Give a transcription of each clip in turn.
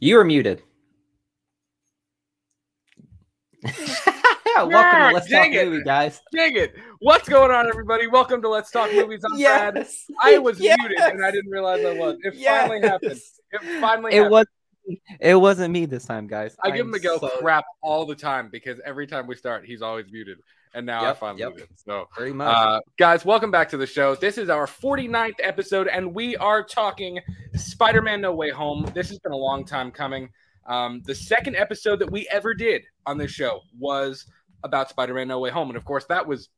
You are muted. Yeah, welcome to Let's Talk it. Movie, guys. Dang it. What's going on, everybody? Welcome to Let's Talk Movies. I'm Brad. I was Yes. muted and I didn't realize I was. It finally happened. It finally It happened. was. It wasn't me this time, guys. I give I'm Miguel so- crap all the time because every time we start, he's always muted. And now I finally yep. muted. So Very much. Uh, guys, welcome back to the show. This is our 49th episode, and we are talking Spider Man No Way Home. This has been a long time coming. Um, the second episode that we ever did on this show was about Spider Man No Way Home. And of course, that was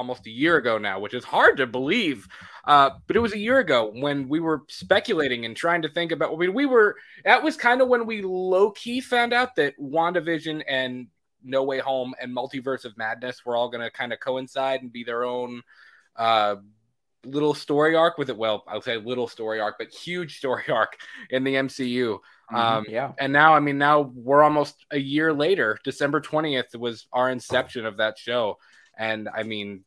almost a year ago now, which is hard to believe. Uh, but it was a year ago when we were speculating and trying to think about. I mean, we were, that was kind of when we low key found out that WandaVision and no Way Home and Multiverse of Madness were all going to kind of coincide and be their own uh, little story arc with it. Well, I would say little story arc, but huge story arc in the MCU. Um, yeah. and now, I mean, now we're almost a year later. December 20th was our inception of that show. And I mean,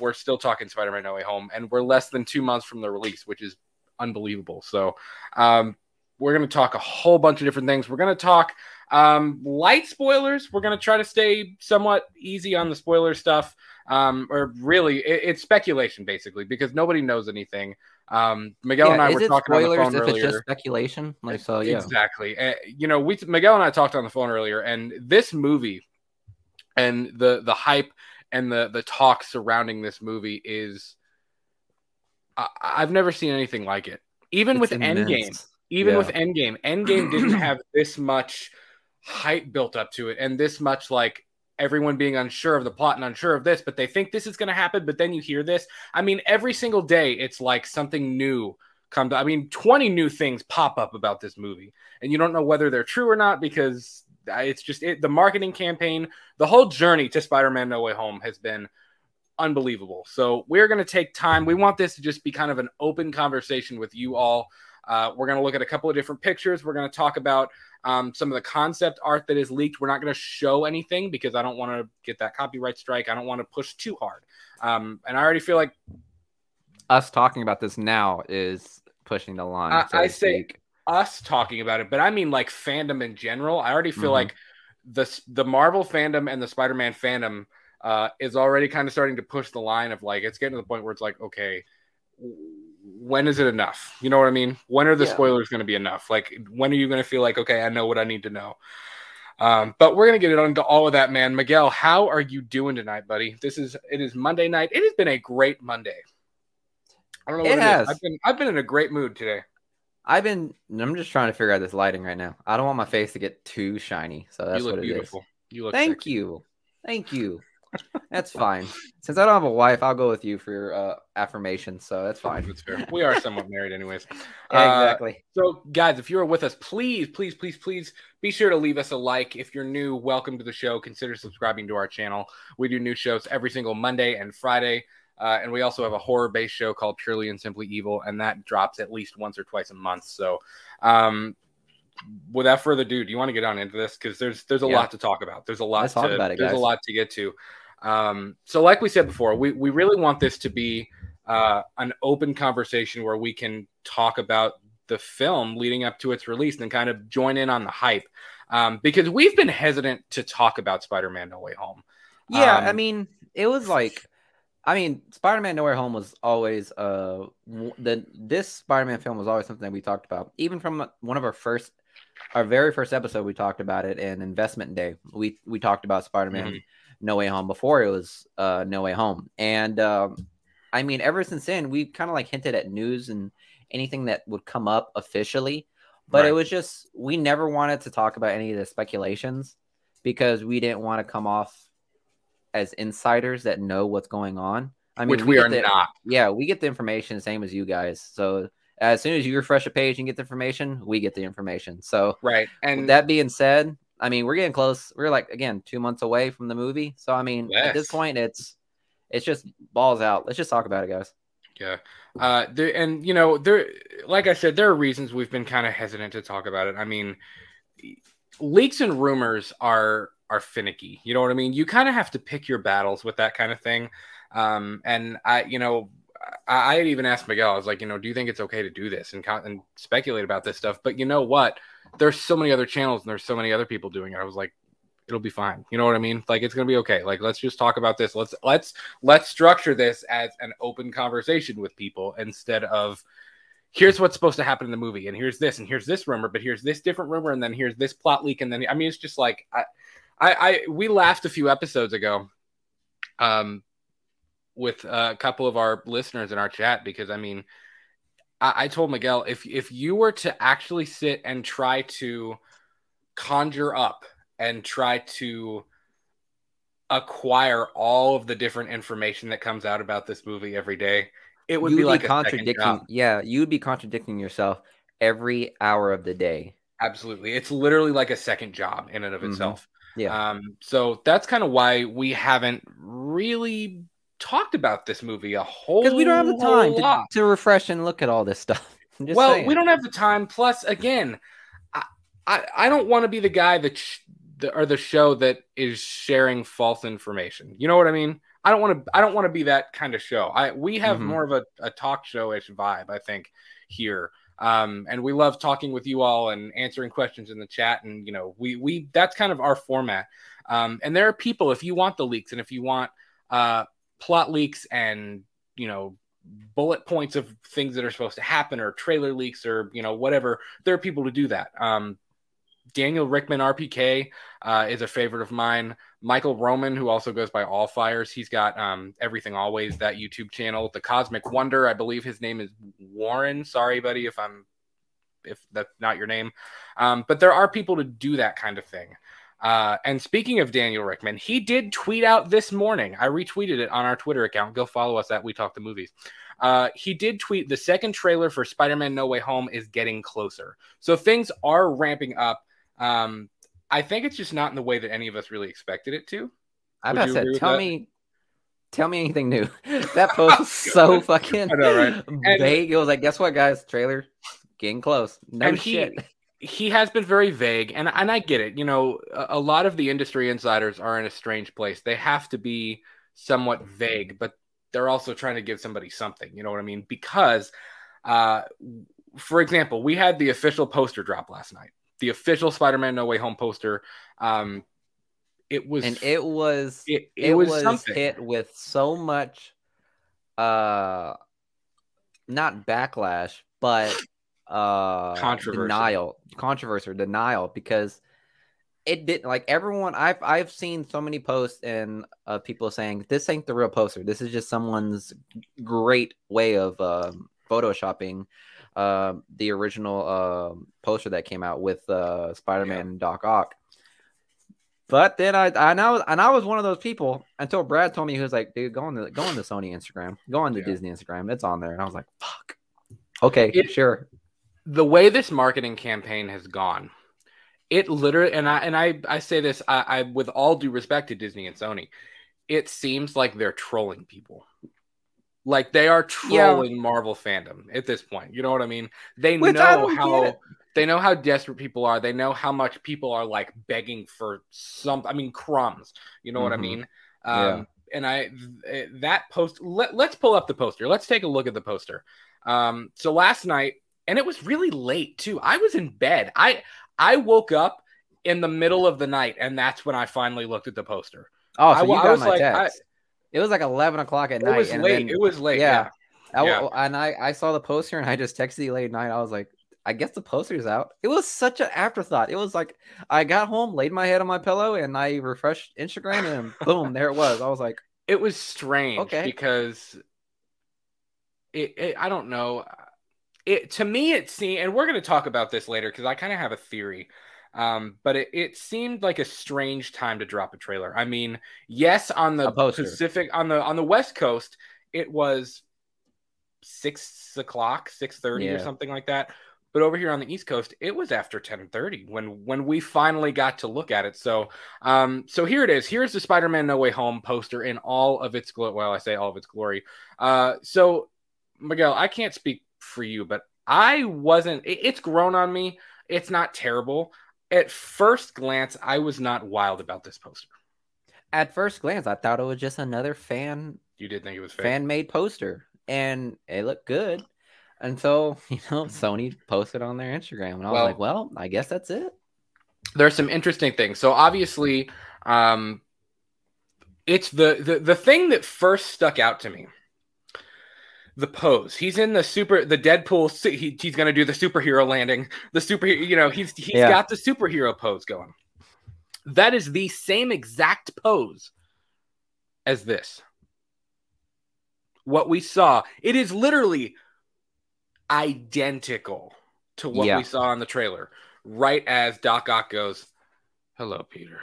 we're still talking Spider Man No Way Home, and we're less than two months from the release, which is unbelievable. So, um, we're going to talk a whole bunch of different things. We're going to talk um, light spoilers. We're going to try to stay somewhat easy on the spoiler stuff. Um, or really, it, it's speculation basically because nobody knows anything. Um, Miguel and I were talking on the phone if earlier. it's just speculation? Like so, yeah. Exactly. Uh, you know, we Miguel and I talked on the phone earlier, and this movie and the the hype and the the talk surrounding this movie is I, I've never seen anything like it. Even It's with Endgame, even Yeah. with Endgame, Endgame didn't have this much hype built up to it, and this much like everyone being unsure of the plot and unsure of this, but they think this is going to happen. But then you hear this. I mean, every single day, it's like something new come to. I mean, twenty new things pop up about this movie, and you don't know whether they're true or not because it's just it, the marketing campaign, the whole journey to Spider-Man: No Way Home has been unbelievable. So we're going to take time. We want this to just be kind of an open conversation with you all. Uh, we're going to look at a couple of different pictures. We're going to talk about um, some of the concept art that is leaked. We're not going to show anything because I don't want to get that copyright strike. I don't want to push too hard. Um, and I already feel like Us talking about this now is pushing the line. I- so I to say- speak. Us talking about it, but I mean like fandom in general. I already feel Mhm. like the the Marvel fandom and the Spider-Man fandom uh, is already kind of starting to push the line of like it's getting to the point where it's like, okay, when is it enough? You know what I mean? When are the Yeah. spoilers going to be enough? Like, when are you going to feel like, okay, I know what I need to know? Um, but we're gonna get it into all of that, man. Miguel, how are you doing tonight, buddy? This is it is Monday night. It has been a great Monday. I don't know what It it is. has. I've been I've been in a great mood today. I've been. I'm just trying to figure out this lighting right now. I don't want my face to get too shiny, so that's you look what it is. beautiful. You look Thank sexy. you. Thank you. That's fine. Since I don't have a wife, I'll go with you for your uh, affirmation. So that's fine. That's fair. We are somewhat married, anyways. Yeah, Uh, exactly. So, guys, if you are with us, please, please, please, please be sure to leave us a like. If you're new, welcome to the show. Consider subscribing to our channel. We do new shows every single Monday and Friday. Uh, and we also have a horror based show called Purely and Simply Evil, and that drops at least once or twice a month. So, um, without further ado, do you want to get on into this? Because there's there's a Yeah. lot to talk about. There's a lot Let's to talk about it, there's a lot to get to. Um, so, like we said before, we we really want this to be uh, an open conversation where we can talk about the film leading up to its release and kind of join in on the hype. Um, because we've been hesitant to talk about Spider-Man No Way Home. Yeah, I um, mean, it was like, I mean, Spider-Man: No Way Home was always uh the this Spider-Man film was always something that we talked about. Even from one of our first, our very first episode, we talked about it in Investment Day. We we talked about Spider-Man: Mhm. No Way Home before it was uh No Way Home, and um, I mean, ever since then, we kind of like hinted at news and anything that would come up officially, but it was just we never wanted to talk about any of the speculations because we didn't want to come off as insiders that know what's going on. I mean, which we, get are the- not. Yeah, we get the information same as you guys. So as soon as you refresh a page and get the information, we get the information. So Right. And that being said, I mean, we're getting close. We're like again two months away from the movie. So I mean, at this point, it's it's just balls out. Let's just talk about it, guys. Yeah. Uh, there, and you know, there, like I said, there are reasons we've been kind of hesitant to talk about it. I mean, leaks and rumors are are finicky. You know what I mean? You kind of have to pick your battles with that kind of thing. Um, and I, you know, I, I had even asked Miguel. I was like, you know, do you think it's okay to do this and and speculate about this stuff? But you know what? there's so many other channels and there's so many other people doing it. I was like, it'll be fine. You know what I mean? Like it's gonna be okay. Like let's just talk about this. Let's let's let's structure this as an open conversation with people instead of here's what's supposed to happen in the movie and here's this and here's this rumor, but here's this different rumor and then here's this plot leak and then I mean it's just like I I, I we laughed a few episodes ago um with a couple of our listeners in our chat because I mean I, I told Miguel if if you were to actually sit and try to conjure up and try to acquire all of the different information that comes out about this movie every day, it would You'd be like contradicting. Yeah, you'd be contradicting yourself every hour of the day. Absolutely, it's literally like a second job in and of Mhm. itself. Yeah. Um, so that's kind of why we haven't really talked about this movie a whole Because we don't have the time to, to refresh and look at all this stuff. Just well, saying. we don't have the time. Plus, again, I I, I don't want to be the guy that sh- the, or the show that is sharing false information. You know what I mean? I don't want to. I don't want to be that kind of show. I we have Mhm. more of a, a talk show ish vibe. I think here. Um, and we love talking with you all and answering questions in the chat. And you know, we we that's kind of our format. Um, and there are people if you want the leaks and if you want uh, plot leaks and you know bullet points of things that are supposed to happen or trailer leaks or you know whatever there are people to do that um, daniel richtman rpk uh, is a favorite of mine michael roman who also goes by all fires he's got um, everything always that youtube channel the cosmic wonder i believe his name is warren sorry buddy if i'm if that's not your name um, but there are people to do that kind of thing uh, and speaking of Daniel Richtman, he did tweet out this morning. I retweeted it on our Twitter account. Go follow us at We Talk the Movies. Uh, he did tweet the second trailer for Spider-Man: No Way Home is getting closer, so things are ramping up. Um, I think it's just not in the way that any of us really expected it to. I Would about tell that? me, tell me anything new. that post was so fucking I know, right? And- vague. It was like, guess what, guys? Trailer getting close. No And he- shit. he has been very vague and and I get it. You know, a, a lot of the industry insiders are in a strange place. They have to be somewhat vague, but they're also trying to give somebody something, you know what I mean? Because uh for example, we had the official poster drop last night. The official Spider-Man No Way Home poster um it was and it was it, it, it, was, was, hit with so much uh not backlash but uh Controversy. denial controversy or denial because it didn't like everyone i've i've seen so many posts and uh people saying this ain't the real poster. This is just someone's great way of um photoshopping um the original um poster that came out with uh spider-man and doc ock. But then I I know and I was one of those people until Brad told me he was like, dude, go on the go on the Sony Instagram, go on the Yeah. Disney Instagram, it's on there, and I was like, fuck, okay, It- sure, the way this marketing campaign has gone, it literally and I and I I say this I, I with all due respect to Disney and Sony, it seems like they're trolling people. Like they are Yeah. trolling Marvel fandom at this point. You know what I mean? They Which know how they know how desperate people are. They know how much people are like begging for some I mean crumbs. You know what I Mhm. mean? Yeah. Um and I that post let, let's pull up the poster. Let's take a look at the poster. Um so last night and it was really late too. I was in bed. I I woke up in the middle of the night, and that's when I finally looked at the poster. Oh, so wa- you I got was my like, I- text. It was like eleven o'clock at It night. It was late. then- it was late. yeah. Yeah. I, yeah. and I I saw the poster and I just texted you late night. I was like, I guess the poster's out. It was such an afterthought. It was like I got home, laid my head on my pillow, and I refreshed Instagram, and boom, there it was. I was like, It was strange Okay. because it, it. I don't know. It to me it seemed, and we're going to talk about this later because I kind of have a theory. Um, but it, it seemed like a strange time to drop a trailer. I mean, yes, on the Pacific, on the on the West Coast, it was six o'clock, six thirty or something like that. But over here on the East Coast, it was after ten thirty when when we finally got to look at it. So, um, so here it is. Here's the Spider-Man No Way Home poster in all of its glory. Well, I say all of its glory. Uh, so Miguel, I can't speak for you, but I wasn't. It, it's grown on me. It's not terrible. At first glance, I was not wild about this poster. at first glance, I thought it was just another fan You did think it was fan made poster, and it looked good. until you know Sony posted on their Instagram, and I was Well- like, well, I guess that's it. there's some interesting things. So obviously, um, it's the, the the thing that first stuck out to me. The pose. He's in the super the Deadpool. He, he's going to do the superhero landing. The super. You know, he's he's Yeah. got the superhero pose going. That is the same exact pose as this. What we saw. It is literally identical to what Yeah. we saw in the trailer. Right as Doc Ock goes, "Hello, Peter."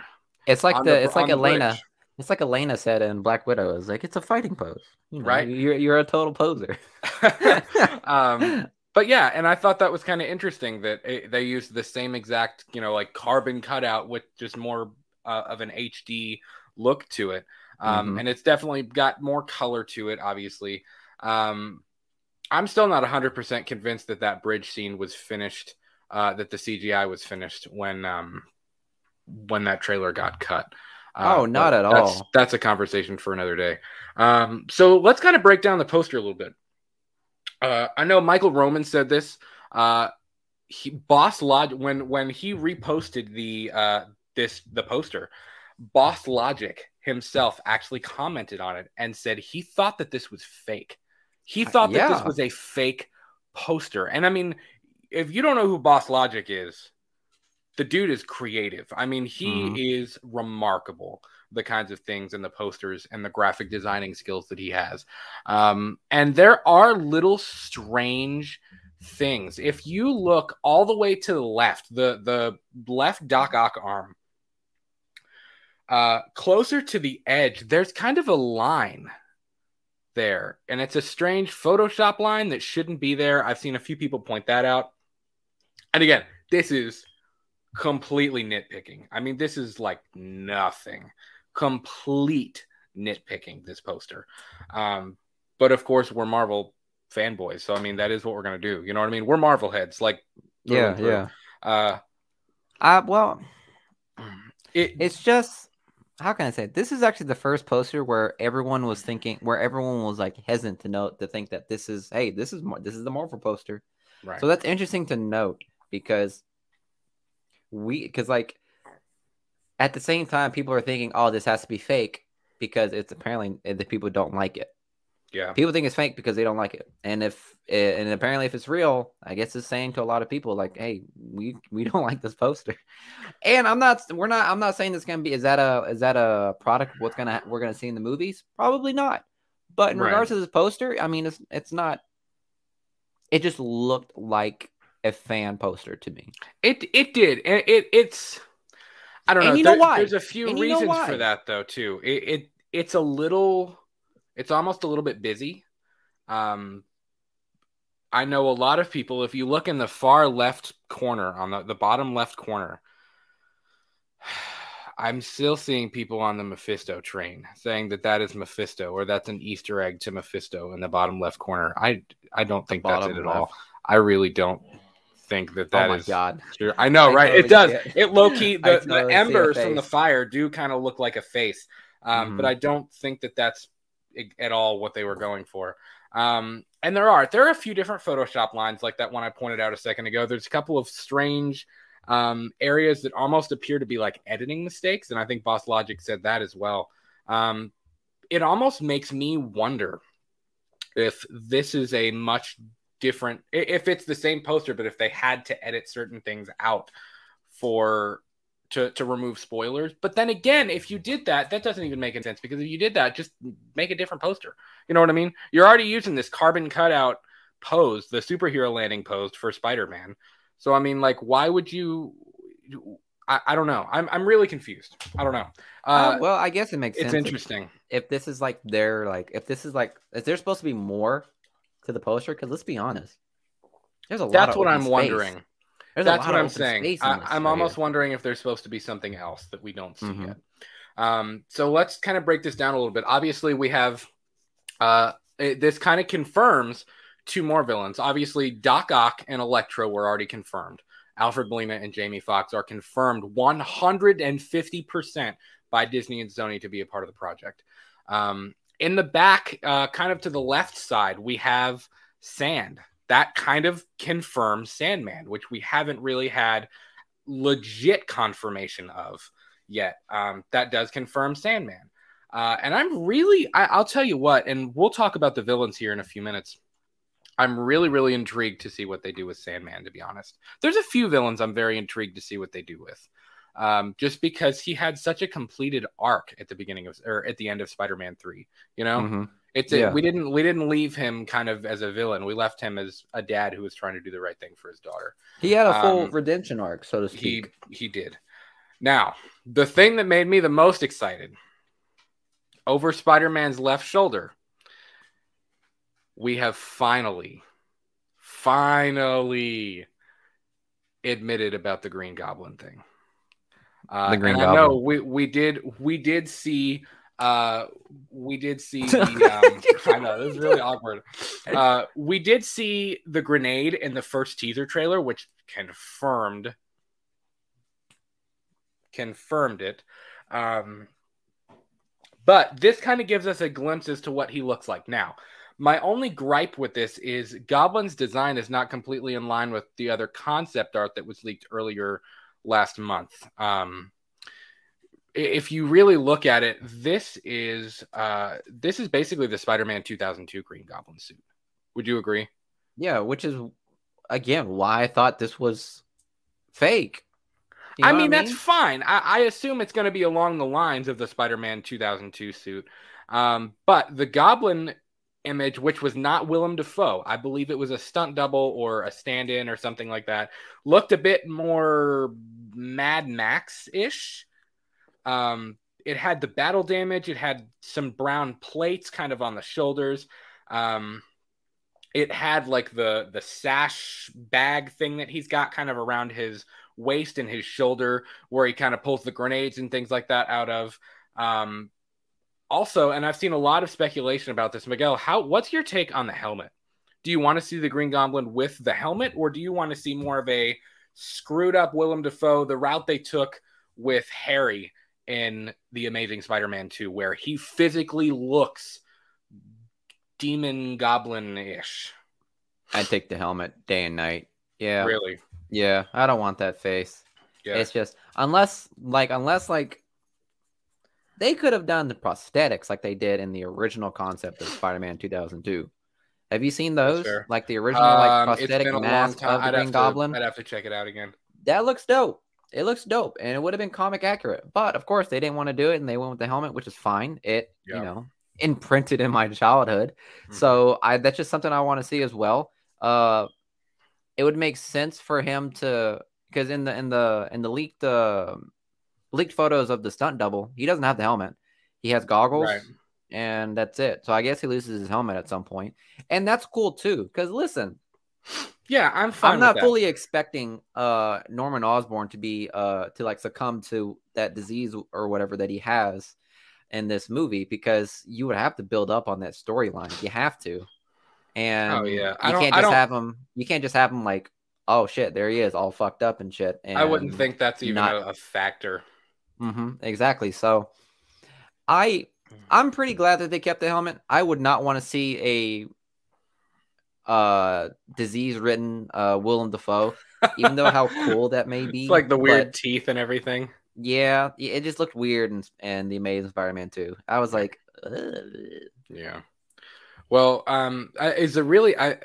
It's like the, the- it's like Yelena. bridge. It's like Yelena said in Black Widow. It's like it's a fighting pose, You know, Right. You're you're a total poser. um, but yeah, and I thought that was kind of interesting that it, they used the same exact, you know, like carbon cutout with just more uh, of an HD look to it. Um, Mhm. And it's definitely got more color to it, obviously. Um, I'm still not 100% convinced that that bridge scene was finished, uh, that the CGI was finished when um, when that trailer got cut. Uh, Oh, not at that's, all. That's a conversation for another day. Um, so let's kind of break down the poster a little bit. Uh, I know Michael Roman said this. Uh, he, Boss Log when when he reposted the uh, this the poster, Boss Logic himself actually commented on it and said he thought that this was fake. He thought that this was a fake poster. And I mean, if you don't know who Boss Logic is, the dude is creative. I mean, he Mhm. is remarkable. The kinds of things and the posters and the graphic designing skills that he has. Um, and there are little strange things. If you look all the way to the left, the the left Doc Ock arm, uh, closer to the edge, there's kind of a line there, and it's a strange Photoshop line that shouldn't be there. I've seen a few people point that out. And again, this is completely nitpicking. I mean, this is like nothing. Complete nitpicking this poster. Um, but of course, we're Marvel fanboys, so I mean, that is what we're gonna do. You know what I mean? We're Marvel heads, like yeah, through. yeah. Uh, Uh, well, it, it's just how can I say? It? This is actually the first poster where everyone was thinking, where everyone was like hesitant to note to think that this is, hey, this is this is the Marvel poster. right. So that's interesting to note because we, because like at the same time, people are thinking, oh, this has to be fake because it's apparently eh, the people don't like it. yeah. People think it's fake because they don't like it, and if eh, and apparently if it's real, I guess it's saying to a lot of people like, "Hey, we we don't like this poster." And I'm not, we're not, I'm not saying this gonna be. Is that a is that a product? What's gonna we're gonna see in the movies? Probably not. But in Right. regards to this poster, I mean, it's it's not. It just looked like a fan poster to me. It it did. And it it's I don't And know. you know why? There's a few And you know reasons for that though too. It, it it's a little it's almost a little bit busy. Um I know a lot of people if you look in the far left corner on the, the bottom left corner I'm still seeing people on the Mephisto train saying that that is Mephisto or that's an Easter egg to Mephisto in the bottom left corner. I I don't think that's it at left. all. I really don't think that that oh is my god! True. I know, I right? totally it does. it. It low key the, totally the embers from the fire do kind of look like a face, um, Mhm. but I don't think that that's at all what they were going for. Um, and there are there are a few different Photoshop lines like that one I pointed out a second ago. There's a couple of strange um, areas that almost appear to be like editing mistakes, and I think Boss Logic said that as well. Um, it almost makes me wonder if this is a much different if it's the same poster but if they had to edit certain things out for to to remove spoilers. But then again if you did that that doesn't even make any sense because if you did that just make a different poster. You know what i mean? You're already using this carbon cutout pose the superhero landing pose for spider-man. So i mean like why would you i, I don't know. I'm, I'm really confused. I don't know. Uh, Uh, well, I guess it makes it's sense. if- interesting. if this is like their like if this is like if there's supposed to be more to the poster because let's be honest there's a lot that's what i'm space. wondering There's That's what I'm saying. I, I'm almost wondering if there's supposed to be something else that we don't see Mhm. yet. Um, so let's kind of break this down a little bit. Obviously, we have uh, it- this kind of confirms two more villains. Obviously, Doc Ock and Electro were already confirmed. Alfred Molina and Jamie Foxx are confirmed 150% by Disney and Sony to be a part of the project. Um, in the back, uh, kind of to the left side, we have Sand. that kind of confirms Sandman, which we haven't really had legit confirmation of yet. Um, that does confirm Sandman. Uh, and I'm really, I, will tell you what, and we'll talk about the villains here in a few minutes. I'm really, really intrigued to see what they do with Sandman, to be honest. There's a few villains I'm very intrigued to see what they do with. Um, just because he had such a completed arc at the beginning of or at the end of Spider-Man 3, you know? Mm-hmm. It's yeah. a, we didn't we didn't leave him kind of as a villain. We left him as a dad who was trying to do the right thing for his daughter. He had a full um, redemption arc, so to speak. He he did. Now, the thing that made me the most excited over Spider Man's left shoulder, we have finally, finally admitted about the Green Goblin thing. Uh, the Green Goblin. I know we, we did we did see uh, we did see the um, I know this is really awkward. Uh, we did see the grenade in the first teaser trailer, which confirmed confirmed it. Um, but this kind of gives us a glimpse as to what he looks like now. My only gripe with this is Goblin's design is not completely in line with the other concept art that was leaked earlier last month. Um, if you really look at it, this is uh, this is basically the Spider-Man 2002 Green Goblin suit. Would you agree? Yeah, which is again why I thought this was fake. You know I, mean, I mean, that's fine. I, I assume it's going to be along the lines of the Spider-Man 2002 suit. Um, but the Goblin image, which was not Willem Dafoe, I believe it was a stunt double or a stand-in or something like that, looked a bit more Mad Max-ish. Um, it had the battle damage. It had some brown plates kind of on the shoulders. Um, it had like the the sash bag thing that he's got kind of around his waist and his shoulder where he kind of pulls the grenades and things like that out of. Um, also, and I've seen a lot of speculation about this, Miguel. How what's your take on the helmet? Do you want to see the Green Goblin with the helmet, or do you want to see more of a screwed up Willem Dafoe, the route they took with Harry in the Amazing Spider-Man 2, where he physically looks demon goblin ish? I'd take the helmet day and night. Yeah. Really? Yeah, I don't want that face. Yeah. It's just unless like unless like they could have done the prosthetics like they did in the original concept of Spider-Man 2002. Have you seen those? Like the original like um, prosthetic mask of the I'd Green Goblin? I'd have to check it out again. That looks dope. It looks dope, and it would have been comic accurate. But of course, they didn't want to do it, and they went with the helmet, which is fine. It yeah. you know imprinted in my childhood, mm-hmm. so I that's just something I want to see as well. Uh, it would make sense for him to because in the in the in the leaked uh, leaked photos of the stunt double, he doesn't have the helmet. He has goggles, right. and that's it. So I guess he loses his helmet at some point, and that's cool too. Because listen, yeah, I'm fine. I'm not fully expecting uh Norman Osborn to be uh to like succumb to that disease or whatever that he has in this movie because you would have to build up on that storyline. You have to. And oh yeah, I you can't just have him. You can't just have him like, oh shit, there he is, all fucked up and shit. And I wouldn't think that's even not... a, a, factor. Mm-hmm, exactly. So, I I'm pretty glad that they kept the helmet. I would not want to see a uh disease written uh Willem Dafoe, even though how cool that may be. It's like the weird but, teeth and everything. Yeah, it just looked weird and and the Amazing Spider-Man too. I was like, Ugh. yeah. Well, um, is it really? I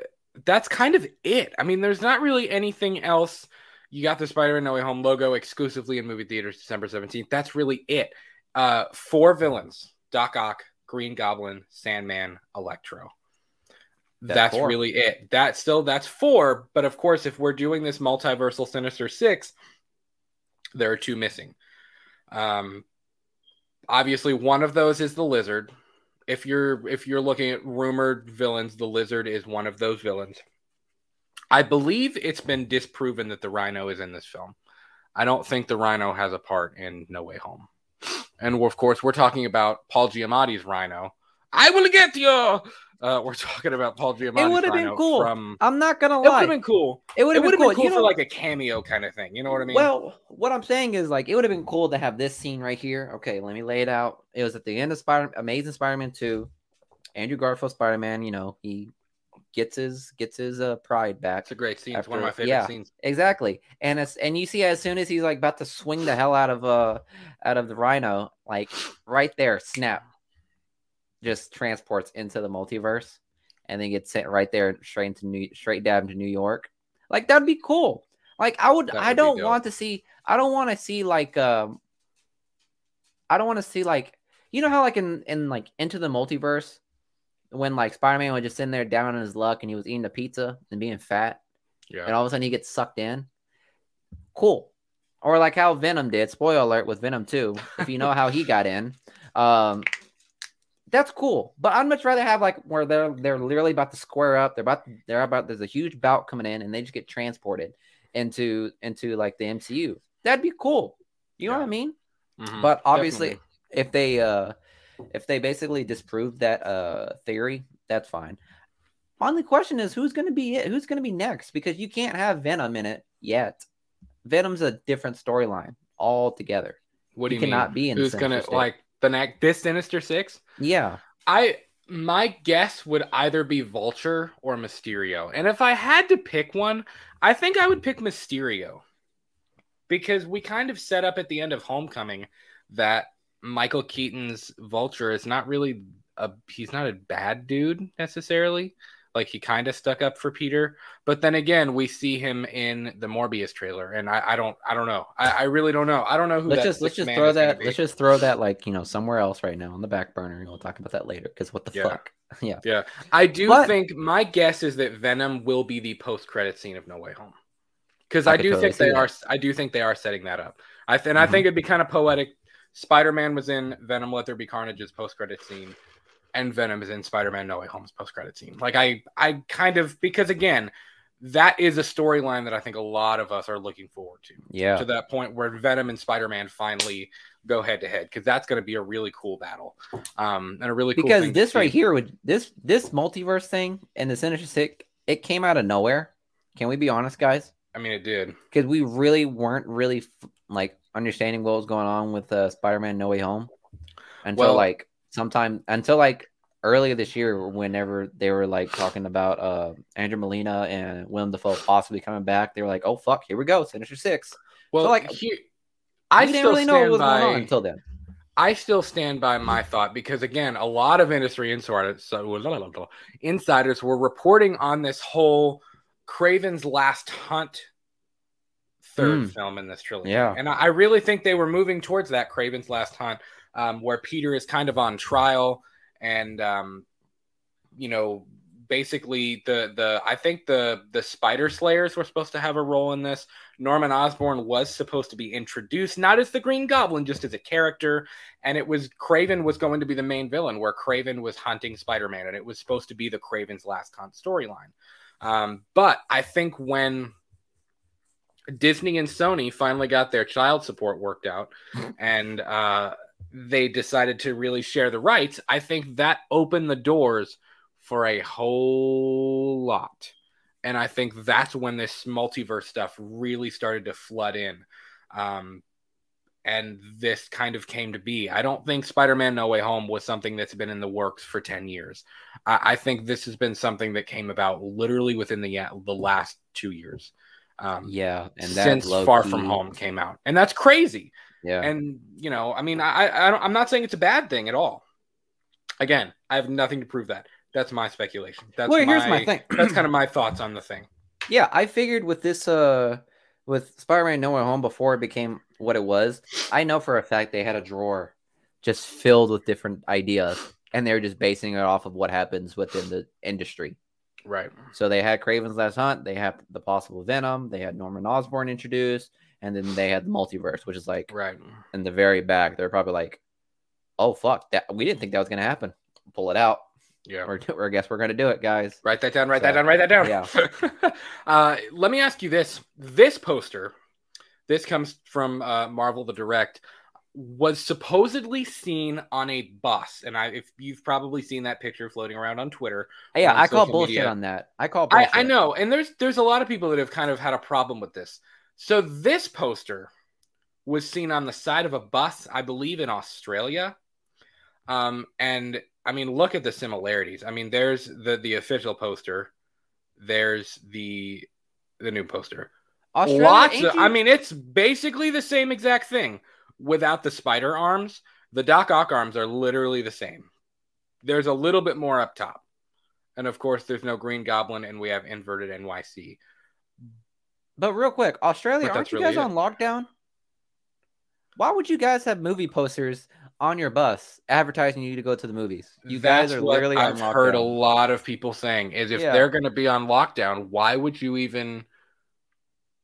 that's kind of it. I mean, there's not really anything else. You got the Spider-Man No Way Home logo exclusively in movie theaters December 17th. That's really it. Uh, four villains: Doc Ock, Green Goblin, Sandman, Electro. That's, that's really it. That still that's four, but of course, if we're doing this multiversal Sinister Six, there are two missing. Um, obviously, one of those is the Lizard if you're if you're looking at rumored villains, the lizard is one of those villains. I believe it's been disproven that the rhino is in this film. I don't think the rhino has a part in No Way Home. And of course, we're talking about Paul Giamatti's rhino. I will get you. Uh, we're talking about Paul Giamatti. It would have been cool. From, I'm not gonna lie. It would have been cool. It would have been, cool, been cool you know, for like a cameo kind of thing. You know what I mean? Well, what I'm saying is like it would have been cool to have this scene right here. Okay, let me lay it out. It was at the end of Spider Amazing Spider-Man 2. Andrew Garfield Spider-Man, you know, he gets his gets his uh, pride back. It's a great scene. it's one of my favorite yeah. scenes. Exactly. And it's and you see as soon as he's like about to swing the hell out of uh out of the rhino, like right there, snap. Just transports into the multiverse and then gets sent right there straight into New straight down to New York. Like that'd be cool. Like I would That I don't want to see I don't want to see like um I don't want to see like you know how like in in like into the multiverse when like Spider-Man was just sitting there down on his luck and he was eating a pizza and being fat Yeah. and all of a sudden he gets sucked in. Cool. Or like how Venom did. Spoiler alert with Venom too. If you know how he got in. Um that's cool. But I'd much rather have like where they're they're literally about to square up. They're about they're about there's a huge bout coming in and they just get transported into into like the MCU. That'd be cool. You know Yeah. what I mean? Mhm. But obviously Definitely. if they uh if they basically disprove that uh theory, that's fine. Only question is who's going to be it? Who's going to be next? Because you can't have Venom in it yet. Venom's a different storyline altogether. what do you he cannot mean? be in Who's gonna like the next this Sinister Six? Yeah, I my guess would either be Vulture or Mysterio. And if I had to pick one, I think I would pick Mysterio. Because we kind of set up at the end of Homecoming that Michael Keaton's Vulture is not really a he's not a bad dude necessarily. Like he kind of stuck up for Peter, but then again, we see him in the Morbius trailer, and I, I don't, I don't know, I, I really don't know, I don't know who. let's that just let's just throw that let's just throw that like you know somewhere else right now on the back burner. and We'll talk about that later. Because what the Yeah. fuck? Yeah, Yeah, I do But- think my guess is that Venom will be the post-credit scene of No Way Home, because I I, do totally think they see are. I do think they are setting that up. I th- and I Mhm. think it'd be kind of poetic. Spider-Man was in Venom: Let There Be Carnage's post-credit scene, and Venom is in Spider-Man: No Way Home's post-credit scene. Like I, I kind of because again, that is a storyline that I think a lot of us are looking forward to. yeah. To that point where Venom and Spider-Man finally go head to head, because that's going to be a really cool battle, um, and a really cool because this right here would this this multiverse thing and the Sinister Six, it came out of nowhere. Can we be honest, guys? I mean, it did. because we really weren't really f- like understanding what was going on with uh, Spider-Man No Way Home until Well- like sometime until like earlier this year whenever they were like talking about uh Andrew Molina and Willem Dafoe possibly coming back they were like oh fuck here we go Sinister Six Well, So, like I didn't still really know stand what was by. going on until then I still stand by my thought because again, a lot of industry insiders, insiders were reporting on this whole Kraven's Last Hunt third Mm. film in this trilogy. Yeah. and I, really think they were moving towards that Kraven's Last Hunt, um, where Peter is kind of on trial, and um, you know, basically the the I think the the Spider Slayers were supposed to have a role in this. Norman Osborn was supposed to be introduced, not as the Green Goblin, just as a character. And it was Kraven was going to be the main villain, where Kraven was hunting Spider Man, and it was supposed to be the Kraven's Last Hunt storyline. Um, but I think when Disney and Sony finally got their child support worked out, and uh, they decided to really share the rights, I think that opened the doors for a whole lot. And I think that's when this multiverse stuff really started to flood in. Um, and this kind of came to be. I don't think Spider Man No Way Home was something that's been in the works for 10 years. I, I think this has been something that came about literally within the, the last two years. Um, yeah and that since Far From Home came out. And that's crazy. yeah And, you know, I mean, I, I don't, I'm not saying it's a bad thing at all. Again, I have nothing to prove that. That's my speculation. That's well here's my thing that's kind of my thoughts on the thing. yeah I figured with this uh with Spider-Man No Way Home before it became what it was I know for a fact they had a drawer just filled with different ideas and they're just basing it off of what happens within the industry Right. So they had Kraven's Last Hunt, they had the possible Venom, they had Norman Osborn introduced, and then they had the multiverse, which is like Right. in the very back. They're probably like, "Oh fuck, that we didn't think that was gonna happen. Pull it out. Yeah. Or, or I guess we're gonna do it, guys." Write that down. Write that down. Write that down. yeah. uh, let me ask you this: This poster, this comes from uh, Marvel the Direct, was supposedly seen on a bus, and I, if you've probably seen that picture floating around on Twitter, Yeah, on I call bullshit media. on that. I call bullshit. I know, and there's there's a lot of people that have kind of had a problem with this. So this poster was seen on the side of a bus, I believe, in Australia. Um, and I mean, look at the similarities. I mean, there's the the official poster, there's the the new poster. Australia, Lots of, you- I mean, it's basically the same exact thing without the spider arms. The Doc Ock arms are literally the same. There's a little bit more up top. And of course, there's no Green Goblin, and we have inverted NYC. But real quick, Australia, aren't you really guys it. on lockdown? Why would you guys have movie posters on your bus advertising you to go to the movies? You guys are literally I've on lockdown. heard a lot of people saying is if Yeah. they're going to be on lockdown, why would you even?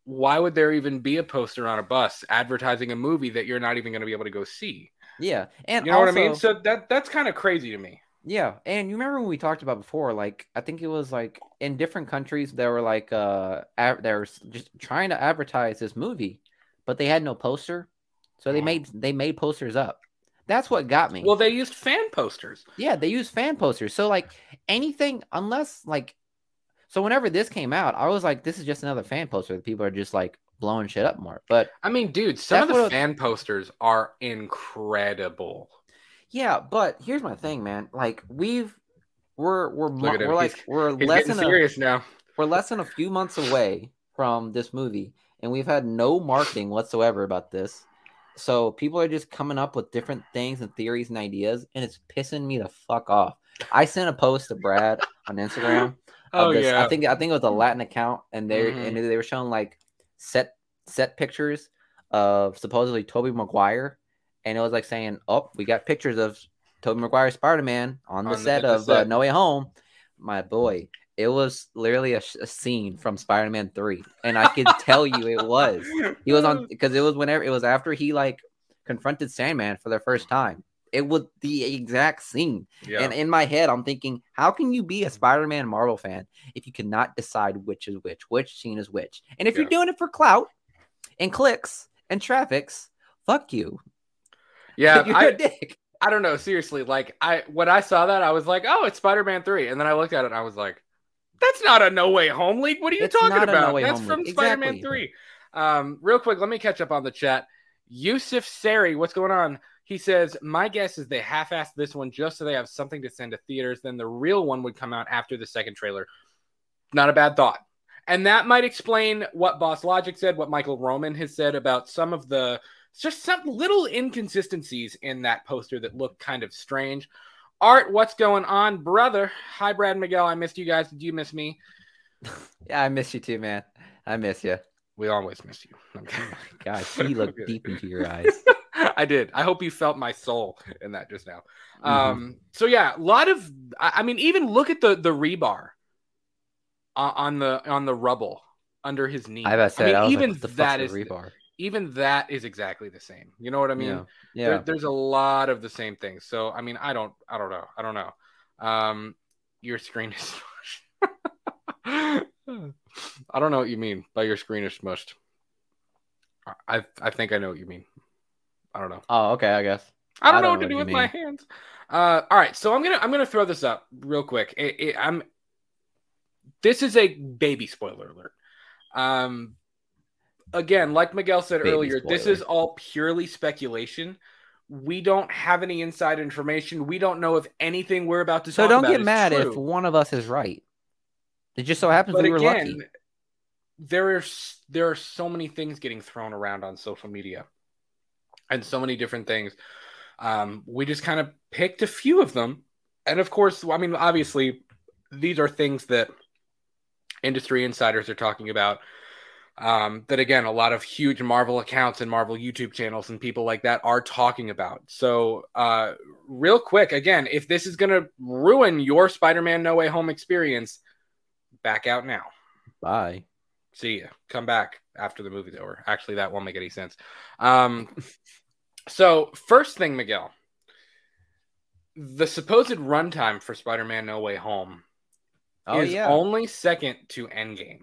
Why would there even be a poster on a bus advertising a movie that you're not even going to be able to go see? Yeah, and You know what I mean? So that that's kind of crazy to me. Yeah, and you remember when we talked about before? Like, I think it was like in different countries there were like uh, ad- they were just trying to advertise this movie, but they had no poster, so they Oh. made they made posters up. That's what got me. Well, they used fan posters. yeah, they used fan posters. So like anything, unless like, so whenever this came out, I was like, this is just another fan poster that people are just like blowing shit up more. But I mean, dude, some of the fan posters are incredible. yeah, but here's my thing, man. Like we've we're we're mo- Look at him. we're like He's- we're He's less than a, serious now. we're less than a few months away from this movie, and we've had no marketing whatsoever about this. So people are just coming up with different things and theories and ideas, and it's pissing me the fuck off. I sent a post to Brad on Instagram. Oh this- yeah. I think I think it was a Latin account, and they Mhm. and they were showing like set set pictures of supposedly Tobey Maguire, and it was like saying, "Oh, we got pictures of Tobey Maguire Spider Man on the On the- set the of Uh, set. No Way Home." My boy, it was literally a, a scene from Spider Man Three, and I could tell you it was. He was on because it was whenever it was after he like confronted Sandman for the first time. It was the exact scene. Yeah. And in my head, I'm thinking, how can you be a Spider-Man Marvel fan if you cannot decide which is which, which scene is which? And if Yeah. you're doing it for clout and clicks and traffics, fuck you. yeah. you're I, a dick. I don't know. Seriously, like I when I saw that, I was like, oh, it's Spider Man three, and then I looked at it, and I was like, that's not a No Way Home leak. What are you It's talking not a No about? That's from leak. Spider Man Exactly. three. Um, real quick, let me catch up on the chat. Yusuf Sari, what's going on? He says, My guess is they half assed this one just so they have something to send to theaters. Then the real one would come out after the second trailer. Not a bad thought. And that might explain what Boss Logic said, what Michael Roman has said about some of the just some little inconsistencies in that poster that look kind of strange. Art, what's going on, brother? Hi, Brad Miguel. I missed you guys. Did you miss me? Yeah, I miss you too, man. I miss you. We always miss you. Okay. God, he looked deep into your eyes. I did. I hope you felt my soul in that just now. Mhm. Um, so yeah, a lot of I, I mean, even look at the the rebar on, on the on the rubble under his knee. I said, mean, I even like, what the fuck's that is rebar. even that is exactly the same. You know what I mean? yeah, There- there's a lot of the same things. So I mean, I don't, I don't know, I don't know. Um, your screen is. I don't know what you mean by your screen is smushed. I- I I think I know what you mean. I don't know. Oh, okay, I guess. I don't I know don't what to do with you my hands. Uh, all right, so I'm gonna I'm gonna throw this up real quick. It, it, I'm. This is a baby spoiler alert. Um, again, like Miguel said Baby earlier, this is all purely speculation. We don't have any inside information. We don't know if anything we're about to So don't get mad if one of us is right. It just so happens But we were again, lucky. there are there are so many things getting thrown around on social media, and so many different things. Um, we just kind of picked a few of them, and of course, I mean, obviously, these are things that industry insiders are talking about. Um, that again, a lot of huge Marvel accounts and Marvel YouTube channels and people like that are talking about. So, uh, real quick, again, if this is going to ruin your Spider-Man No Way Home experience, back out now. Bye. See ya. Come back after the movie's over. Actually, that won't make any sense. Um, so first thing, Miguel, the supposed runtime for Spider-Man: No Way Home Oh is yeah. only second to Endgame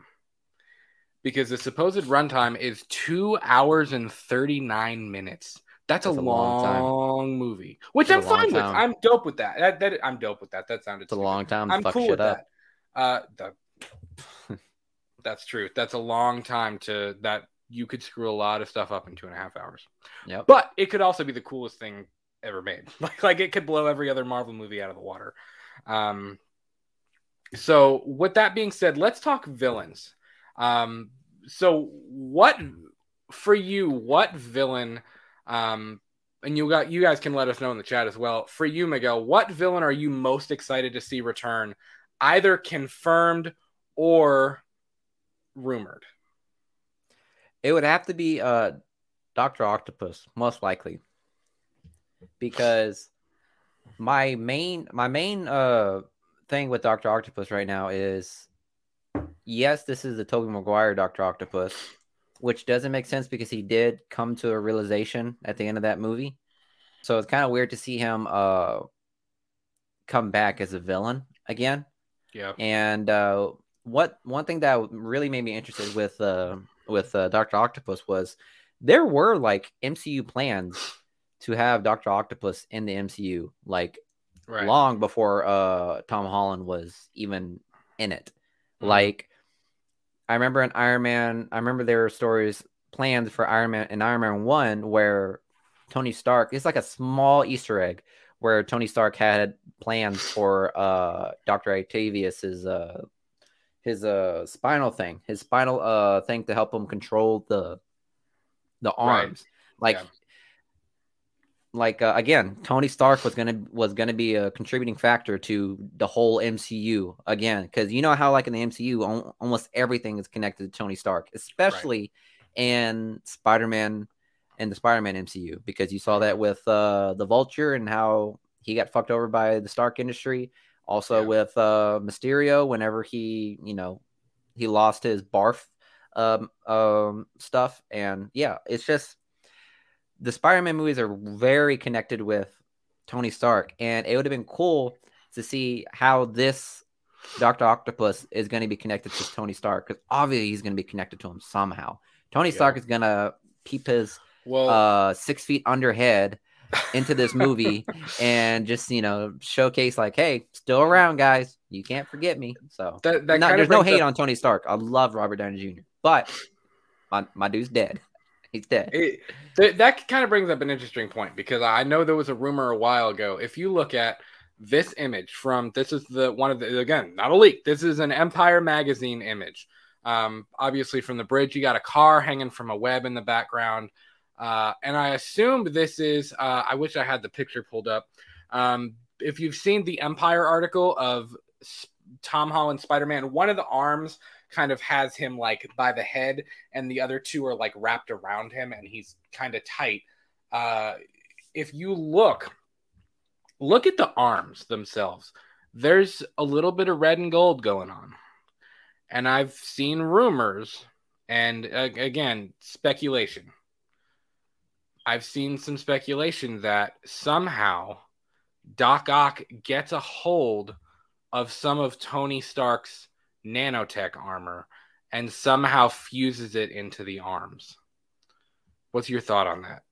because the supposed runtime is two hours and thirty-nine minutes. That's, That's a, a long long, time. movie, which That's I'm fine with. I'm dope with that. That, that I'm dope with that. That sounded. it's a long time I'm fuck cool shit with up. that. Uh, the, that's true. That's a long time to that you could screw a lot of stuff up in two and a half hours. Yep. But it could also be the coolest thing ever made. Like like it could blow every other Marvel movie out of the water. Um, So, with that being said, let's talk villains. Um, so, what for you? What villain? Um, and you got you guys can let us know in the chat as well. For you, Miguel, what villain are you most excited to see return, either confirmed or rumored? It would have to be uh Doctor Octopus, most likely, because my main my main uh thing with Doctor Octopus right now is yes, this is the Tobey Maguire Doctor Octopus, which doesn't make sense because he did come to a realization at the end of that movie. So it's kind of weird to see him uh come back as a villain again. Yeah. And uh what one thing that really made me interested with uh with uh, Doctor Octopus was there were like MCU plans to have Doctor Octopus in the MCU like Right. long before uh Tom Holland was even in it. Mhm. Like I remember in Iron Man, I remember there were stories planned for Iron Man in Iron Man 1 where Tony Stark, it's like a small Easter egg where Tony Stark had plans for uh Dr. Octavius's uh his uh spinal thing, his spinal uh thing to help him control the the Right. arms. Like Yeah. like uh, again, Tony Stark was gonna was gonna be a contributing factor to the whole MCU again, because you know how like in the MCU, al- almost everything is connected to Tony Stark, especially in Spider Man and the Spider Man MCU, because you saw that with uh, the Vulture and how he got fucked over by the Stark Industry. Also Yeah. with uh, Mysterio, whenever he you know he lost his barf um, um, stuff, and yeah, it's just the Spider-Man movies are very connected with Tony Stark, and it would have been cool to see how this Doctor Octopus is going to be connected to Tony Stark because obviously he's going to be connected to him somehow. Tony Yeah. Stark is going to keep his Well, uh, six feet under head into this movie and just you know showcase like, hey, still around, guys. You can't forget me. So that, that no, kind there's no hate up- on Tony Stark. I love Robert Downey Jr., but my my dude's dead. He's dead. It, th- that kind of brings up an interesting point because I know there was a rumor a while ago. If you look at this image from this is the one of the again not a leak. This is an Empire magazine image. Um, obviously from the bridge, you got a car hanging from a web in the background, uh, and I assumed this is. Uh, I wish I had the picture pulled up. Um, if you've seen the Empire article of Tom Holland Spider Man, one of the arms kind of has him like by the head and the other two are like wrapped around him and he's kind of tight uh if you look look at the arms themselves there's a little bit of red and gold going on and i've seen rumors and uh, again speculation i've seen some speculation that somehow doc ock gets a hold of some of tony stark's nanotech armor and somehow fuses it into the arms. What's your thought on that?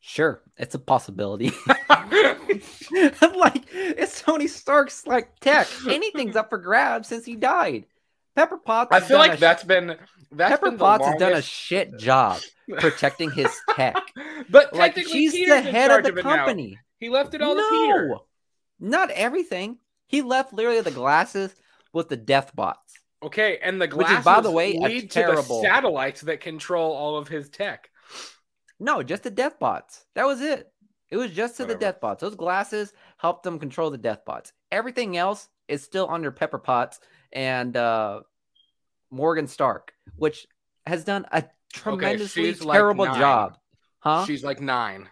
Sure, it's a possibility. like it's Tony Stark's like tech. Anything's up for grabs since he died. Pepper Potts. I feel like that's been that's Pepper been Potts has done a shit job protecting his tech. but like technically she's Peter's the head of the now. company. He left it all to Peter. Not everything. He left literally the glasses with the death bots. Okay, and the Which glasses is, by the way, lead to terrible- the satellites that control all of his tech. No, just the death bots. That was it. It was just to the death bots. Those glasses helped them control the death bots. Everything else is still under Pepper Potts and uh, Morgan Stark, which has done a tremendously like terrible nine. job. Huh? She's like nine.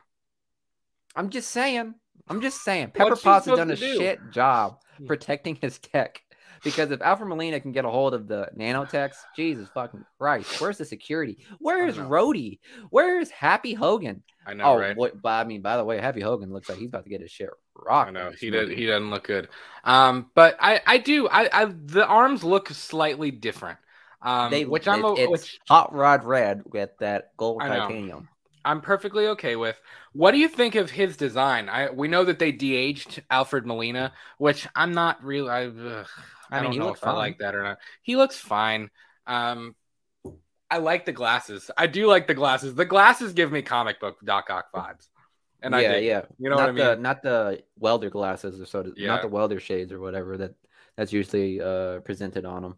I'm just saying. I'm just saying. Pepper Potts has done a do? shit job Hmm. protecting his tech. Because if Alfred Molina can get a hold of the nanotechs, Jesus fucking Christ, where's the security? Where is. Rhodey? Where is Happy Hogan? I know, oh, right? what, but I mean, by the way, Happy Hogan looks like he's about to get his shit rocked. I know he did. He doesn't look good. Um, but I, I do. I, I, the arms look slightly different. Um, They, which I'm, it- which hot rod red with that gold I titanium. I'm perfectly okay with. What do you think of his design? I we know that they de-aged Alfred Molina, which I'm not really. I, ugh, I, I mean, don't he know if I fine. like that or not. He looks fine. Um, I like the glasses. I do like the glasses. The glasses give me comic book Doc Ock vibes, and I yeah, it. yeah. You know not what I mean? the not the welder glasses or so. To, Yeah. Not the welder shades or whatever that that's usually uh, presented on him.